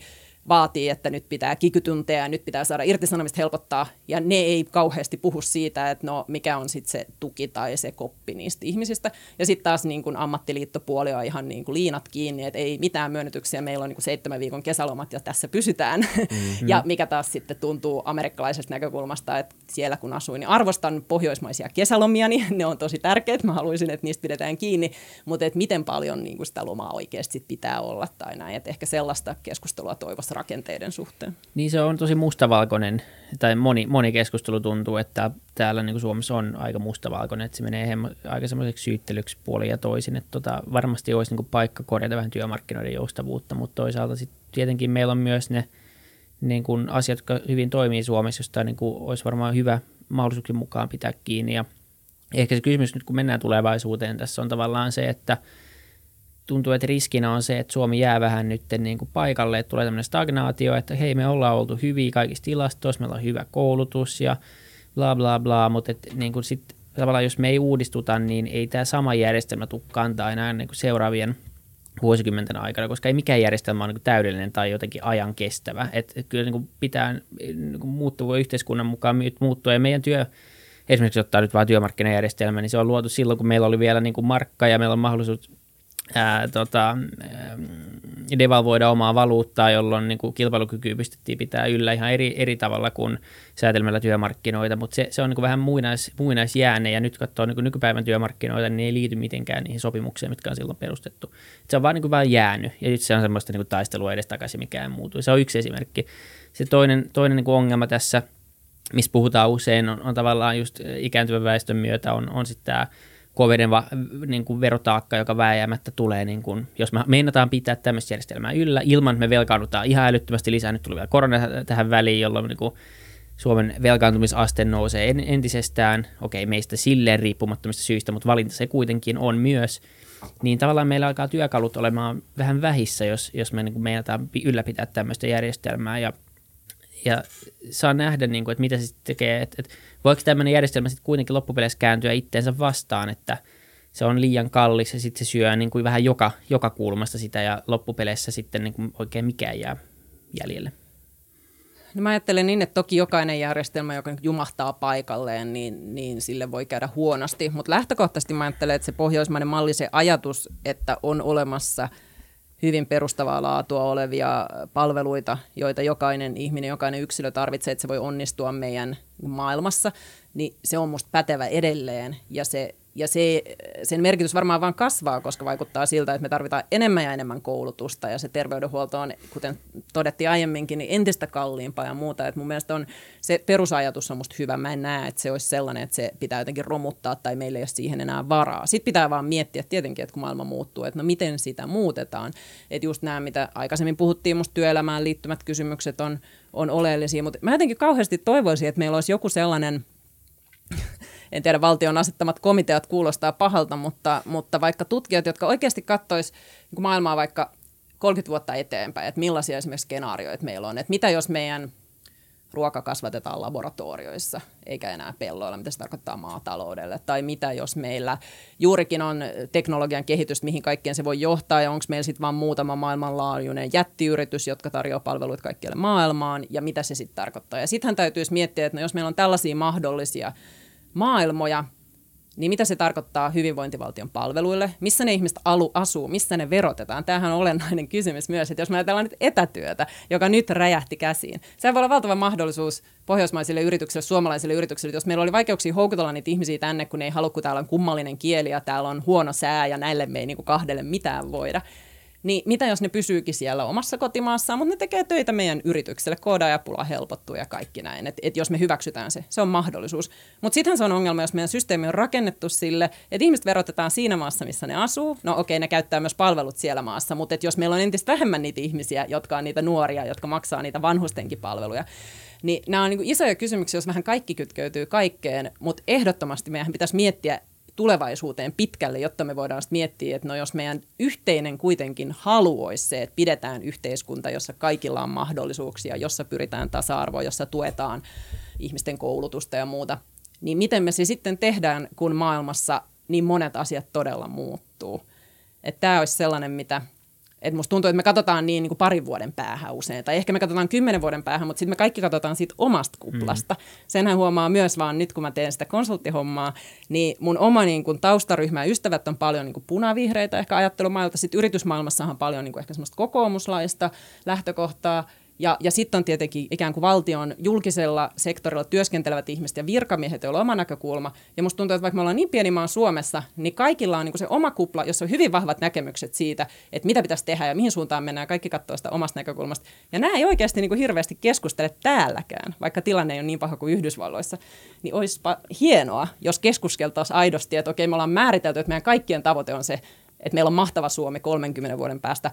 vaatii, että nyt pitää kikytunteja ja nyt pitää saada irtisanomista helpottaa. Ja ne ei kauheasti puhu siitä, että no mikä on sitten se tuki tai se koppi niistä ihmisistä. Ja sitten taas niin kun ammattiliittopuoli on ihan niin kuin liinat kiinni, että ei mitään myönnytyksiä. Meillä on niin seitsemän viikon kesälomat ja tässä pysytään. Mm-hmm. ja mikä taas sitten tuntuu amerikkalaisesta näkökulmasta, että siellä kun asuin, niin arvostan pohjoismaisia kesälomia, niin ne on tosi tärkeät. Mä haluaisin, että niistä pidetään kiinni. Mutta että miten paljon niin sitä lomaa oikeasti pitää olla tai näin. Että ehkä sellaista keskustelua toivossa rakenteiden suhteen. Niin se on tosi mustavalkoinen, tai moni, moni keskustelu tuntuu, että täällä niin kuin Suomessa on aika mustavalkoinen, että se menee hemmo, aika semmoiseksi syyttelyksi puoli ja toisin, että tota, varmasti olisi niin kuin paikka korjata vähän työmarkkinoiden joustavuutta, mutta toisaalta sitten tietenkin meillä on myös ne niin kuin asiat, jotka hyvin toimii Suomessa, josta niin kuin olisi varmaan hyvä mahdollisuuksien mukaan pitää kiinni ja ehkä se kysymys nyt kun mennään tulevaisuuteen tässä on tavallaan se, että – tuntuu, että riskinä on se, että Suomi jää vähän nyt niin kuin paikalle, että tulee tämmöinen stagnaatio, että hei me ollaan oltu hyviä kaikissa tilastoissa, meillä on hyvä koulutus ja bla bla bla, mutta että niin kuin sit, tavallaan jos me ei uudistuta, niin ei tämä sama järjestelmä tule kantaa enää niin kuin seuraavien vuosikymmenten aikana, koska ei mikään järjestelmä ole niin täydellinen tai jotenkin ajan kestävä. Et, et kyllä niin kuin pitää niin kuin muuttua yhteiskunnan mukaan muuttua ja meidän työ, esimerkiksi ottaa nyt vain työmarkkinajärjestelmä, niin se on luotu silloin, kun meillä oli vielä niin kuin markka ja meillä on mahdollisuus ää, tota, devalvoida omaa valuuttaa, jolloin niin kuin kilpailukyky pystyttiin pitää yllä ihan eri, eri tavalla kuin säätelmällä työmarkkinoita, mutta se, se on niin kuin vähän muinais, muinaisjääne ja nyt katsoo niin kuin nykypäivän työmarkkinoita, niin ei liity mitenkään niihin sopimuksiin, mitkä on silloin perustettu. Se on vaan, niin kuin vaan jäänyt ja nyt se on semmoista niin kuin taistelua edestakaisin, mikään muutu. Se on yksi esimerkki. Se toinen, toinen niin ongelma tässä, missä puhutaan usein, on, on tavallaan just ikääntyvän väestön myötä on, on sitten tämä koveden va, niin kuin verotaakka, joka vääjäämättä tulee, niin kuin, jos me meinataan pitää tämmöistä järjestelmää yllä, ilman me velkaudutaan ihan älyttömästi lisää, nyt tuli vielä korona tähän väliin, jolloin niin kuin Suomen velkaantumisaste nousee entisestään, okei meistä silleen riippumattomista syistä, mutta valinta se kuitenkin on myös, niin tavallaan meillä alkaa työkalut olemaan vähän vähissä, jos, jos me niin meinataan ylläpitää tämmöistä järjestelmää. Ja ja saa nähdä, niin kuin, että mitä se tekee, että, että voiko tämmöinen järjestelmä sitten kuitenkin loppupeleissä kääntyä itteensä vastaan, että se on liian kallis ja sitten se syö niin kuin vähän joka, joka kulmasta sitä ja loppupeleissä sitten niin kuin oikein mikään jää jäljelle. No mä ajattelen niin, että toki jokainen järjestelmä, joka jumahtaa paikalleen, niin, niin sille voi käydä huonosti. Mutta lähtökohtaisesti mä ajattelen, että se pohjoismainen malli, se ajatus, että on olemassa – hyvin perustavaa laatua olevia palveluita, joita jokainen ihminen, jokainen yksilö tarvitsee, että se voi onnistua meidän maailmassa, niin se on musta pätevä edelleen. Ja se ja se, sen merkitys varmaan vaan kasvaa, koska vaikuttaa siltä, että me tarvitaan enemmän ja enemmän koulutusta ja se terveydenhuolto on, kuten todettiin aiemminkin, niin entistä kalliimpaa ja muuta. Et mun mielestä on, se perusajatus on musta hyvä. Mä en näe, että se olisi sellainen, että se pitää jotenkin romuttaa tai meillä ei ole siihen enää varaa. Sitten pitää vaan miettiä tietenkin, että kun maailma muuttuu, että no miten sitä muutetaan. Että just nämä, mitä aikaisemmin puhuttiin, musta työelämään liittymät kysymykset on, on oleellisia, mutta mä jotenkin kauheasti toivoisin, että meillä olisi joku sellainen en tiedä, valtion asettamat komiteat kuulostaa pahalta, mutta, mutta vaikka tutkijat, jotka oikeasti katsois niin maailmaa vaikka 30 vuotta eteenpäin, että millaisia esimerkiksi skenaarioita meillä on, että mitä jos meidän ruoka kasvatetaan laboratorioissa eikä enää pelloilla, mitä se tarkoittaa maataloudelle, tai mitä jos meillä juurikin on teknologian kehitys, mihin kaikkeen se voi johtaa, ja onko meillä sitten vain muutama maailmanlaajuinen jättiyritys, jotka tarjoaa palveluita kaikkialle maailmaan, ja mitä se sitten tarkoittaa. Ja sittenhän täytyisi miettiä, että no jos meillä on tällaisia mahdollisia maailmoja, niin mitä se tarkoittaa hyvinvointivaltion palveluille, missä ne ihmiset alu, asuu, missä ne verotetaan. Tämähän on olennainen kysymys myös, että jos me ajatellaan nyt etätyötä, joka nyt räjähti käsiin, se voi olla valtava mahdollisuus pohjoismaisille yrityksille, suomalaisille yrityksille, jos meillä oli vaikeuksia houkutella niitä ihmisiä tänne, kun ne ei halua, kun täällä on kummallinen kieli ja täällä on huono sää ja näille me ei niin kahdelle mitään voida, niin mitä jos ne pysyykin siellä omassa kotimaassaan, mutta ne tekee töitä meidän yritykselle, koodaajapula helpottuu ja kaikki näin, että et jos me hyväksytään se, se on mahdollisuus. Mutta sittenhän se on ongelma, jos meidän systeemi on rakennettu sille, että ihmiset verotetaan siinä maassa, missä ne asuu. No okei, ne käyttää myös palvelut siellä maassa, mutta jos meillä on entistä vähemmän niitä ihmisiä, jotka on niitä nuoria, jotka maksaa niitä vanhustenkin palveluja, niin nämä on niin isoja kysymyksiä, jos vähän kaikki kytkeytyy kaikkeen, mutta ehdottomasti meidän pitäisi miettiä tulevaisuuteen pitkälle, jotta me voidaan miettiä, että no jos meidän yhteinen kuitenkin halu se, että pidetään yhteiskunta, jossa kaikilla on mahdollisuuksia, jossa pyritään tasa-arvoon, jossa tuetaan ihmisten koulutusta ja muuta, niin miten me se sitten tehdään, kun maailmassa niin monet asiat todella muuttuu. Että tämä olisi sellainen, mitä että musta tuntuu, että me katsotaan niin, niin kuin parin vuoden päähän usein, tai ehkä me katsotaan kymmenen vuoden päähän, mutta sitten me kaikki katsotaan siitä omasta kuplasta. Mm. Senhän huomaa myös vaan nyt, kun mä teen sitä konsulttihommaa, niin mun oma niin kuin, taustaryhmä ja ystävät on paljon niin kuin punavihreitä ehkä ajattelumailta. Sitten yritysmaailmassahan on paljon niin kuin, ehkä semmoista kokoomuslaista lähtökohtaa, ja, ja sitten on tietenkin ikään kuin valtion julkisella sektorilla työskentelevät ihmiset ja virkamiehet, joilla on oma näkökulma. Ja musta tuntuu, että vaikka me ollaan niin pieni maa Suomessa, niin kaikilla on niin se oma kupla, jossa on hyvin vahvat näkemykset siitä, että mitä pitäisi tehdä ja mihin suuntaan mennään. Kaikki katsoo sitä omasta näkökulmasta. Ja nämä ei oikeasti niin kuin hirveästi keskustele täälläkään, vaikka tilanne ei ole niin paha kuin Yhdysvalloissa. Niin olisipa hienoa, jos keskusteltaisiin aidosti, että okei, me ollaan määritelty, että meidän kaikkien tavoite on se, että meillä on mahtava Suomi 30 vuoden päästä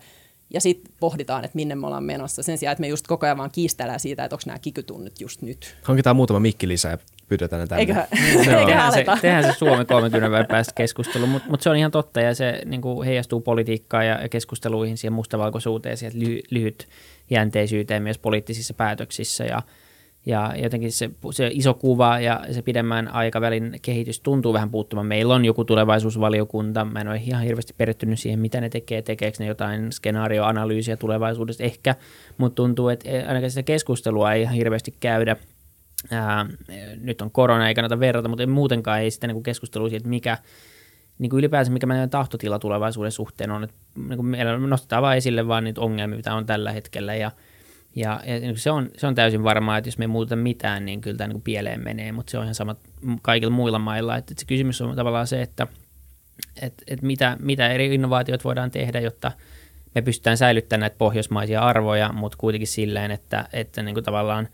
ja sitten pohditaan, että minne me ollaan menossa sen sijaan, että me just koko ajan vaan kiistellään siitä, että onko nämä kikytunnit just nyt. Hankitaan muutama mikki lisää ja pyydetään ne tänne. Eiköhän, no. eiköhän se, tehdään se Suomen 30 vuoden päästä keskustelu, mutta mut se on ihan totta ja se niin kuin heijastuu politiikkaan ja keskusteluihin siihen mustavalkoisuuteen, siihen lyhy, lyhytjänteisyyteen myös poliittisissa päätöksissä ja – ja jotenkin se, se iso kuva ja se pidemmän aikavälin kehitys tuntuu vähän puuttumaan. Meillä on joku tulevaisuusvaliokunta, mä en ole ihan hirveästi perehtynyt siihen, mitä ne tekee, tekeekö ne jotain skenaarioanalyysiä tulevaisuudesta ehkä, mutta tuntuu, että ainakaan sitä keskustelua ei ihan hirveästi käydä. Ää, nyt on korona, ei kannata verrata, mutta muutenkaan ei sitä niin keskustelua siitä, että mikä, niin kuin ylipäänsä mikä meidän tahtotila tulevaisuuden suhteen on. Että niin kuin meillä nostetaan vain esille vaan niitä ongelmia, mitä on tällä hetkellä ja – ja, ja niin se, on, se on täysin varmaa, että jos me ei muuta mitään, niin kyllä tämä niin pieleen menee, mutta se on ihan sama kaikilla muilla mailla. Että, että se kysymys on tavallaan se, että että, että mitä, mitä eri innovaatiot voidaan tehdä, jotta me pystytään säilyttämään näitä pohjoismaisia arvoja, mutta kuitenkin silleen, että, että niin kuin tavallaan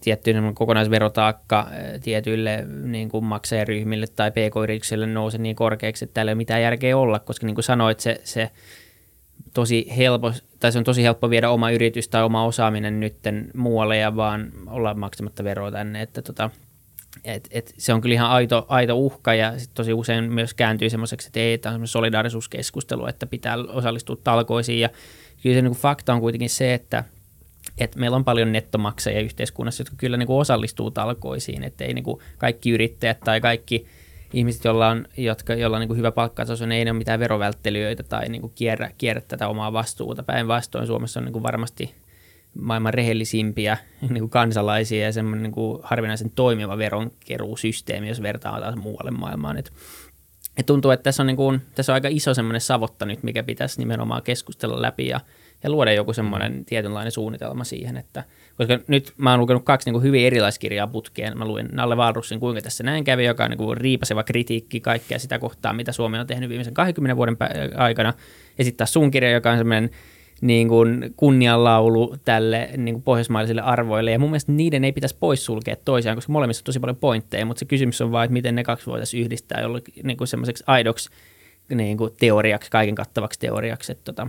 tietty kokonaisverotaakka tietyille niin kuin maksajaryhmille tai pk-yrityksille nousee niin korkeaksi, että täällä ei ole mitään järkeä olla, koska niin kuin sanoit, se, se tosi helpo, tai se on tosi helppo viedä oma yritys tai oma osaaminen nytten muualle ja vaan olla maksamatta veroa tänne, että tota, et, et se on kyllä ihan aito, aito uhka ja sit tosi usein myös kääntyy semmoiseksi, että ei, tämä on solidaarisuuskeskustelu, että pitää osallistua talkoisiin ja kyllä se niin kuin fakta on kuitenkin se, että et meillä on paljon nettomaksajia yhteiskunnassa, jotka kyllä niin kuin osallistuu talkoisiin, että ei niin kuin kaikki yrittäjät tai kaikki ihmiset, joilla on, jotka, joilla on niin kuin hyvä palkkataso, ne ei ole mitään verovälttelijöitä tai niin kuin kierrä, kierrä tätä omaa vastuuta. Päinvastoin Suomessa on niin kuin varmasti maailman rehellisimpiä niin kuin kansalaisia ja semmoinen niin kuin harvinaisen toimiva veronkeruusysteemi, jos vertaa taas muualle maailmaan. Et, et tuntuu, että tässä on, niin kuin, tässä on aika iso semmoinen savotta nyt, mikä pitäisi nimenomaan keskustella läpi ja, ja luoda joku semmoinen tietynlainen suunnitelma siihen, että – koska nyt mä oon lukenut kaksi niin kuin hyvin erilaiskirjaa putkeen. Mä luin Nalle Valrussin Kuinka tässä näin kävi, joka on niin kuin riipaseva kritiikki kaikkea sitä kohtaa, mitä Suomi on tehnyt viimeisen 20 vuoden aikana. Ja sitten taas sun kirja, joka on semmoinen niin kuin kunnianlaulu tälle niin kuin pohjoismaisille arvoille. Ja mun mielestä niiden ei pitäisi poissulkea toisiaan, koska molemmissa on tosi paljon pointteja, mutta se kysymys on vaan, että miten ne kaksi voitaisiin yhdistää jollekin niin semmoiseksi aidoksi niin kuin teoriaksi, kaiken kattavaksi teoriaksi. Että tota,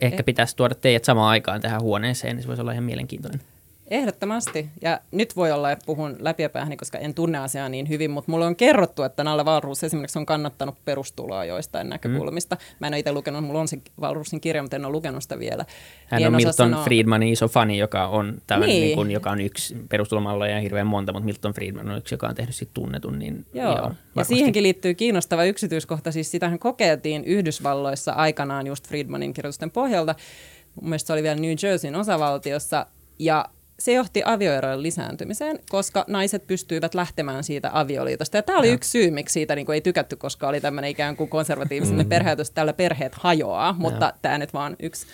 ehkä pitäisi tuoda teidät samaan aikaan tähän huoneeseen, niin se voisi olla ihan mielenkiintoinen. Ehdottomasti. Ja nyt voi olla, että puhun läpiäpäähäni, koska en tunne asiaa niin hyvin, mutta mulle on kerrottu, että Nalle Valruus esimerkiksi on kannattanut perustuloa joistain mm. näkökulmista. Mm. Mä en ole itse lukenut, mulla on se Valruusin kirja, mutta en ole lukenut sitä vielä. Hän niin on Milton sanoa... Friedmanin iso fani, joka on, tämmöinen, niin. Niin kuin, joka on yksi perustulomalla ja hirveän monta, mutta Milton Friedman on yksi, joka on tehnyt siitä tunnetun. Niin, joo. joo ja siihenkin liittyy kiinnostava yksityiskohta, siis sitähän kokeiltiin Yhdysvalloissa aikanaan just Friedmanin kirjoitusten pohjalta. Mun mielestä se oli vielä New Jerseyn osavaltiossa, ja se johti avioerojen lisääntymiseen, koska naiset pystyivät lähtemään siitä avioliitosta. Ja tämä oli ja. yksi syy, miksi siitä niin kuin ei tykätty, koska oli tämmöinen ikään kuin konservatiivinen mm. perheajatus, tällä perheet hajoaa, mutta ja. tämä nyt vaan yksi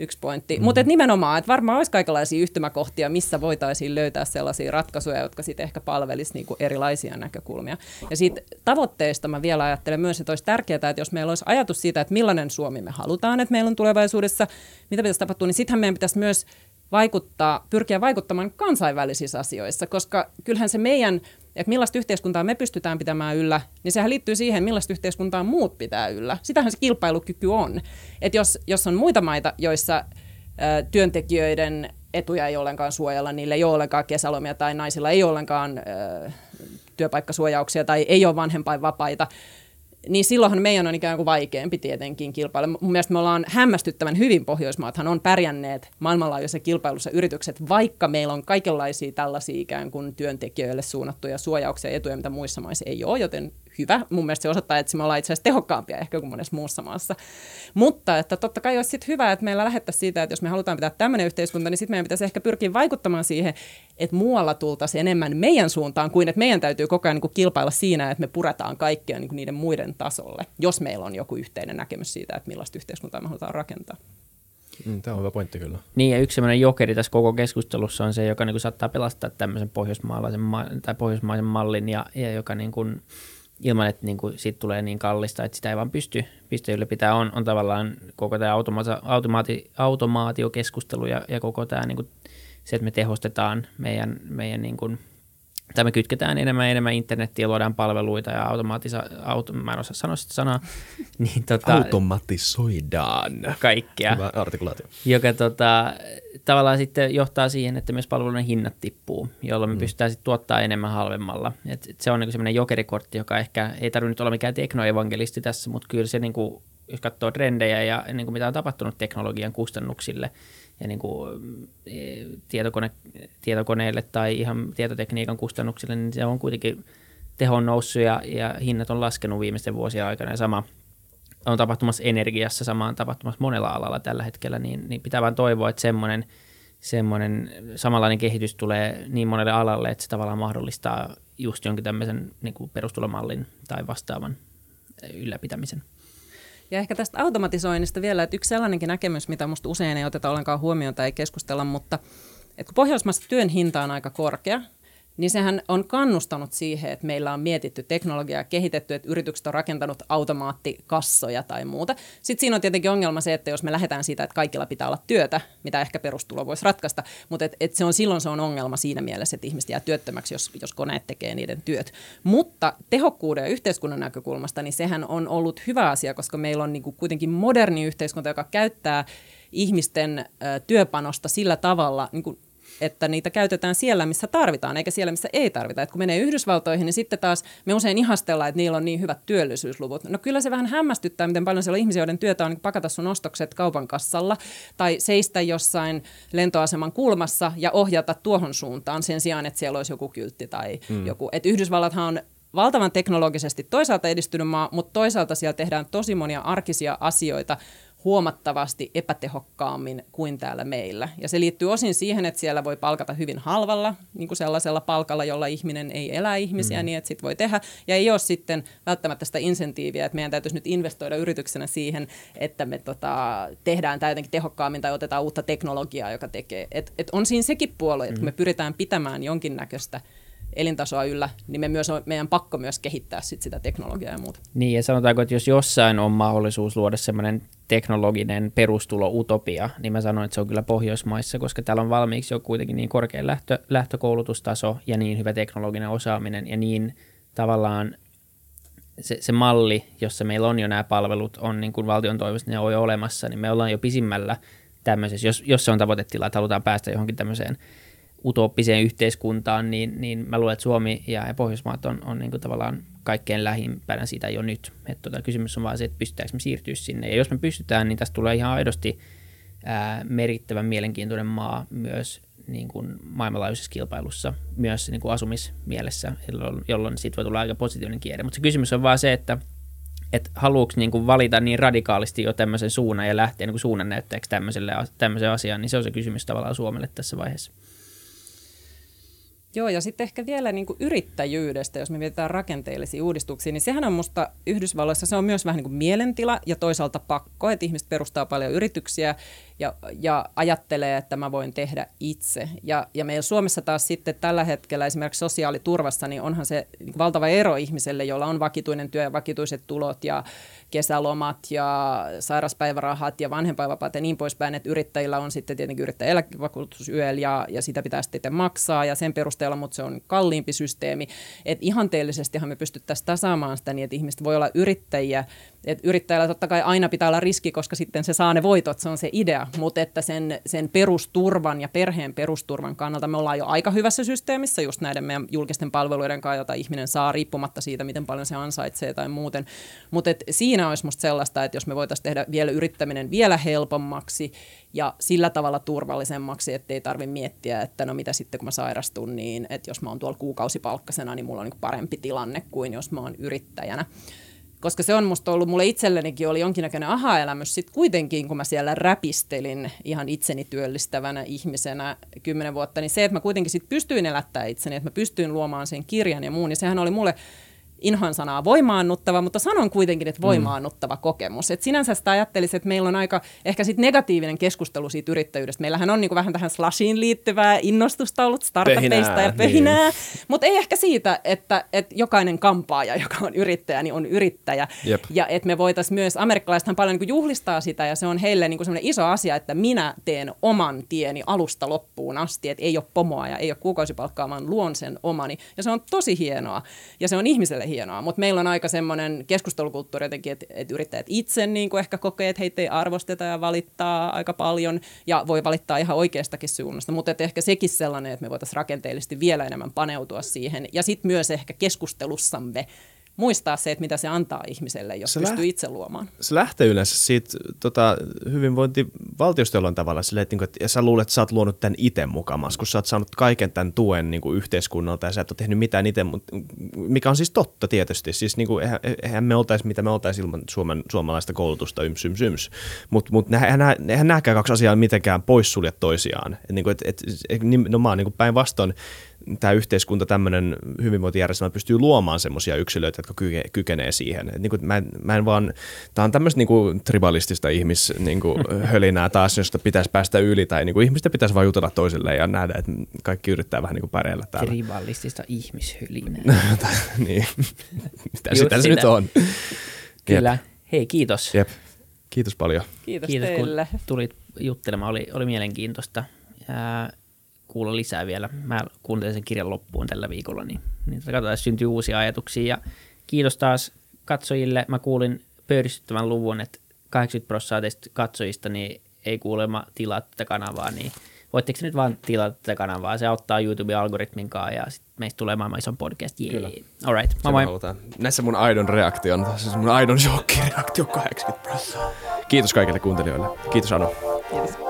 yksi pointti. Mm. Mutta nimenomaan, että varmaan olisi kaikenlaisia yhtymäkohtia, missä voitaisiin löytää sellaisia ratkaisuja, jotka sitten ehkä palvelisivat niinku erilaisia näkökulmia. Ja siitä tavoitteesta mä vielä ajattelen myös, että olisi tärkeää, että jos meillä olisi ajatus siitä, että millainen Suomi me halutaan, että meillä on tulevaisuudessa, mitä pitäisi tapahtua, niin sittenhän meidän pitäisi myös vaikuttaa, pyrkiä vaikuttamaan kansainvälisissä asioissa, koska kyllähän se meidän että millaista yhteiskuntaa me pystytään pitämään yllä, niin sehän liittyy siihen, millaista yhteiskuntaa muut pitää yllä. Sitähän se kilpailukyky on. Että jos, jos on muita maita, joissa ä, työntekijöiden etuja ei ollenkaan suojella, niillä ei ole ollenkaan kesälomia tai naisilla ei ollenkaan ä, työpaikkasuojauksia tai ei ole vanhempainvapaita, niin silloinhan meidän on ikään kuin vaikeampi tietenkin kilpailla. Mun mielestä me ollaan hämmästyttävän hyvin, Pohjoismaathan on pärjänneet maailmanlaajuisessa kilpailussa yritykset, vaikka meillä on kaikenlaisia tällaisia ikään kuin työntekijöille suunnattuja suojauksia ja etuja, mitä muissa maissa ei ole, joten hyvä. Mun mielestä se osoittaa, että me ollaan itse asiassa tehokkaampia ehkä kuin monessa muussa maassa. Mutta että totta kai olisi sitten hyvä, että meillä lähettäisiin siitä, että jos me halutaan pitää tämmöinen yhteiskunta, niin sitten meidän pitäisi ehkä pyrkiä vaikuttamaan siihen, että muualla tultaisiin enemmän meidän suuntaan kuin että meidän täytyy koko ajan niin kilpailla siinä, että me puretaan kaikkea niin niiden muiden tasolle, jos meillä on joku yhteinen näkemys siitä, että millaista yhteiskuntaa me halutaan rakentaa. Mm, tämä on hyvä pointti kyllä. Niin, ja yksi sellainen jokeri tässä koko keskustelussa on se, joka niin kuin saattaa pelastaa tämmöisen pohjoismaalaisen tai pohjoismaisen mallin, ja, ja joka niin kuin, ilman, että niin kuin siitä tulee niin kallista, että sitä ei vaan pysty, pysty ylläpitää, on, on tavallaan koko tämä automaati, automaati, automaatiokeskustelu ja, ja koko tämä niin kuin, se, että me tehostetaan meidän, meidän niin kuin, tai me kytketään enemmän ja enemmän internettiä, luodaan palveluita ja automaatisa, auto, mä en osaa sanoa sitä sanaa. niin, tota, Automatisoidaan. Kaikkea. Hyvä artikulaatio. Joka tota, tavallaan sitten johtaa siihen, että myös palveluiden hinnat tippuu, jolloin me mm. pystytään sitten tuottaa enemmän halvemmalla. Et, et se on niinku semmoinen jokerikortti, joka ehkä ei tarvitse nyt olla mikään teknoevangelisti tässä, mutta kyllä se, niinku, jos katsoo trendejä ja niinku mitä on tapahtunut teknologian kustannuksille ja niinku, e, tietokone, tietokoneille tai ihan tietotekniikan kustannuksille, niin se on kuitenkin teho on noussut ja, ja hinnat on laskenut viimeisten vuosien aikana ja sama – on tapahtumassa energiassa, sama on tapahtumassa monella alalla tällä hetkellä, niin, niin pitää vain toivoa, että semmoinen, semmoinen samanlainen kehitys tulee niin monelle alalle, että se tavallaan mahdollistaa just jonkin tämmöisen niin kuin perustulomallin tai vastaavan ylläpitämisen. Ja ehkä tästä automatisoinnista vielä, että yksi sellainenkin näkemys, mitä minusta usein ei oteta ollenkaan huomioon tai ei keskustella, mutta että kun Pohjoismaissa työn hinta on aika korkea, niin sehän on kannustanut siihen, että meillä on mietitty teknologiaa, kehitetty, että yritykset on rakentanut automaattikassoja tai muuta. Sitten siinä on tietenkin ongelma se, että jos me lähdetään siitä, että kaikilla pitää olla työtä, mitä ehkä perustulo voisi ratkaista, mutta et, et se on, silloin se on ongelma siinä mielessä, että ihmiset jää työttömäksi, jos, jos koneet tekee niiden työt. Mutta tehokkuuden ja yhteiskunnan näkökulmasta, niin sehän on ollut hyvä asia, koska meillä on niin kuin kuitenkin moderni yhteiskunta, joka käyttää ihmisten työpanosta sillä tavalla, niin kuin että niitä käytetään siellä, missä tarvitaan, eikä siellä, missä ei tarvita. Et kun menee Yhdysvaltoihin, niin sitten taas me usein ihastellaan, että niillä on niin hyvät työllisyysluvut. No kyllä se vähän hämmästyttää, miten paljon siellä on ihmisiä, joiden työtä on pakata sun ostokset kaupan kassalla tai seistä jossain lentoaseman kulmassa ja ohjata tuohon suuntaan sen sijaan, että siellä olisi joku kyltti tai mm. joku. Et Yhdysvallathan on valtavan teknologisesti toisaalta edistynyt maa, mutta toisaalta siellä tehdään tosi monia arkisia asioita, huomattavasti epätehokkaammin kuin täällä meillä. Ja se liittyy osin siihen, että siellä voi palkata hyvin halvalla, niin kuin sellaisella palkalla, jolla ihminen ei elä ihmisiä, mm. niin että sit voi tehdä. Ja ei ole sitten välttämättä sitä insentiiviä, että meidän täytyisi nyt investoida yrityksenä siihen, että me tota, tehdään tämä jotenkin tehokkaammin tai otetaan uutta teknologiaa, joka tekee. Et, et on siinä sekin puolue, että mm. me pyritään pitämään jonkinnäköistä elintasoa yllä, niin me myös on, meidän pakko myös kehittää sit sitä teknologiaa ja muuta. Niin, ja sanotaanko, että jos jossain on mahdollisuus luoda semmoinen teknologinen perustulo-utopia, niin mä sanoin, että se on kyllä Pohjoismaissa, koska täällä on valmiiksi jo kuitenkin niin korkea lähtö, lähtökoulutustaso ja niin hyvä teknologinen osaaminen ja niin tavallaan se, se malli, jossa meillä on jo nämä palvelut, on niin kuin valtion toivosta, ne on jo olemassa, niin me ollaan jo pisimmällä tämmöisessä, jos, jos se on tavoitetila, että halutaan päästä johonkin tämmöiseen utooppiseen yhteiskuntaan, niin, niin mä luulen, että Suomi ja Pohjoismaat on, on niin kuin tavallaan kaikkein lähimpänä sitä jo nyt. Että tota, kysymys on vaan se, että pystytäänkö me siirtyä sinne. Ja jos me pystytään, niin tästä tulee ihan aidosti ää, merkittävän mielenkiintoinen maa myös niin kuin maailmanlaajuisessa kilpailussa, myös niin kuin asumismielessä, jolloin, jolloin siitä voi tulla aika positiivinen kierre. Mutta se kysymys on vaan se, että että haluuks niin kuin valita niin radikaalisti jo tämmöisen suunnan ja lähteä niin kuin suunnan näyttäjäksi tämmöiselle, tämmöiseen asiaan, niin se on se kysymys tavallaan Suomelle tässä vaiheessa. Joo, ja sitten ehkä vielä niin kuin yrittäjyydestä, jos me mietitään rakenteellisia uudistuksia, niin sehän on musta Yhdysvalloissa, se on myös vähän niin kuin mielentila ja toisaalta pakko, että ihmiset perustaa paljon yrityksiä ja, ja ajattelee, että mä voin tehdä itse. Ja, ja meillä Suomessa taas sitten tällä hetkellä esimerkiksi sosiaaliturvassa, niin onhan se valtava ero ihmiselle, jolla on vakituinen työ ja vakituiset tulot ja kesälomat ja sairaspäivärahat ja vanhempainvapaat ja niin poispäin, että yrittäjillä on sitten tietenkin yrittäjän eläkevakuutus ja, ja sitä pitää sitten maksaa ja sen perusteella, mutta se on kalliimpi systeemi. Että ihanteellisestihan me pystyttäisiin tasaamaan sitä niin, että ihmiset voi olla yrittäjiä et yrittäjällä totta kai aina pitää olla riski, koska sitten se saa ne voitot, se on se idea, mutta että sen, sen perusturvan ja perheen perusturvan kannalta me ollaan jo aika hyvässä systeemissä just näiden meidän julkisten palveluiden kanssa, jota ihminen saa riippumatta siitä, miten paljon se ansaitsee tai muuten. Mutta siinä olisi musta sellaista, että jos me voitaisiin tehdä vielä yrittäminen vielä helpommaksi ja sillä tavalla turvallisemmaksi, ettei tarvitse miettiä, että no mitä sitten kun mä sairastun, niin että jos mä oon tuolla kuukausipalkkasena, niin mulla on niin parempi tilanne kuin jos mä oon yrittäjänä koska se on musta ollut, mulle itsellenikin oli jonkinnäköinen aha-elämys sitten kuitenkin, kun mä siellä räpistelin ihan itseni työllistävänä ihmisenä kymmenen vuotta, niin se, että mä kuitenkin sitten pystyin elättämään itseni, että mä pystyin luomaan sen kirjan ja muun, niin sehän oli mulle inhoan sanaa voimaannuttava, mutta sanon kuitenkin, että mm. voimaannuttava mm. kokemus. Et sinänsä sitä ajattelisin, että meillä on aika ehkä sit negatiivinen keskustelu siitä yrittäjyydestä. Meillähän on niinku vähän tähän slashiin liittyvää innostusta ollut startupeista ja pöhinää, niin. mutta ei ehkä siitä, että, että jokainen kampaaja, joka on yrittäjä, niin on yrittäjä. Jep. Ja että me voitaisiin myös, amerikkalaisethan paljon niinku juhlistaa sitä ja se on heille niinku iso asia, että minä teen oman tieni alusta loppuun asti, että ei ole pomoa ja ei ole kuukausipalkkaa, vaan luon sen omani. Ja se on tosi hienoa ja se on ihmiselle hienoa, mutta meillä on aika semmoinen keskustelukulttuuri jotenkin, että, että yrittäjät itse niin kuin ehkä kokee, että heitä ei arvosteta ja valittaa aika paljon ja voi valittaa ihan oikeastakin suunnasta, mutta ehkä sekin sellainen, että me voitaisiin rakenteellisesti vielä enemmän paneutua siihen. Ja sitten myös ehkä keskustelussamme muistaa se, että mitä se antaa ihmiselle, jos se pystyy läht- itse luomaan. Se lähtee yleensä siitä tota, hyvinvointivaltiosta jollain tavalla silleen, että, niin että sä luulet, että sä oot luonut tämän itse mukamas, kun sä oot saanut kaiken tämän tuen niin kuin yhteiskunnalta ja sä et ole tehnyt mitään itse, mikä on siis totta tietysti. Siis niin kuin, eihän, eihän me oltaisi, mitä me oltaisiin ilman Suomen, suomalaista koulutusta yms, yms, yms. Mutta mut, eihän, eihän nämäkään kaksi asiaa mitenkään poissulje toisiaan. Et, niin kuin, et, et, et, nimenomaan niin päinvastoin tämä yhteiskunta, tämmöinen hyvinvointijärjestelmä pystyy luomaan semmoisia yksilöitä, jotka kyke, kykenee siihen. Et niin kuin, mä, en, mä en vaan, tämä on tämmöistä niin kuin, tribalistista ihmis niin kuin, hölinää taas, josta pitäisi päästä yli, tai niin kuin, ihmistä pitäisi vain jutella toisilleen ja nähdä, että kaikki yrittää vähän niin kuin pärjällä täällä. Tribalistista ihmishölinää. niin, mitä sitä se nyt on. Kyllä. Jep. Hei, kiitos. Jep. Kiitos paljon. Kiitos, kiitos teille. kun tulit juttelemaan, oli, oli mielenkiintoista. Ää, kuulla lisää vielä. Mä kuuntelin sen kirjan loppuun tällä viikolla, niin, niin katsotaan, jos syntyy uusia ajatuksia. Ja kiitos taas katsojille. Mä kuulin pöyristyttävän luvun, että 80 prosenttia teistä katsojista niin ei kuulemma tilaa tätä kanavaa, niin voitteko nyt vaan tilata tätä kanavaa? Se auttaa YouTube-algoritmin kanssa ja sit meistä tulee maailman ison podcast. Yeah. Kyllä. All right. Moi moi. Näissä mun aidon reaktio on, siis mun aidon shokki-reaktio 80 prosenttia. Kiitos kaikille kuuntelijoille. Kiitos Anu. Kiitos.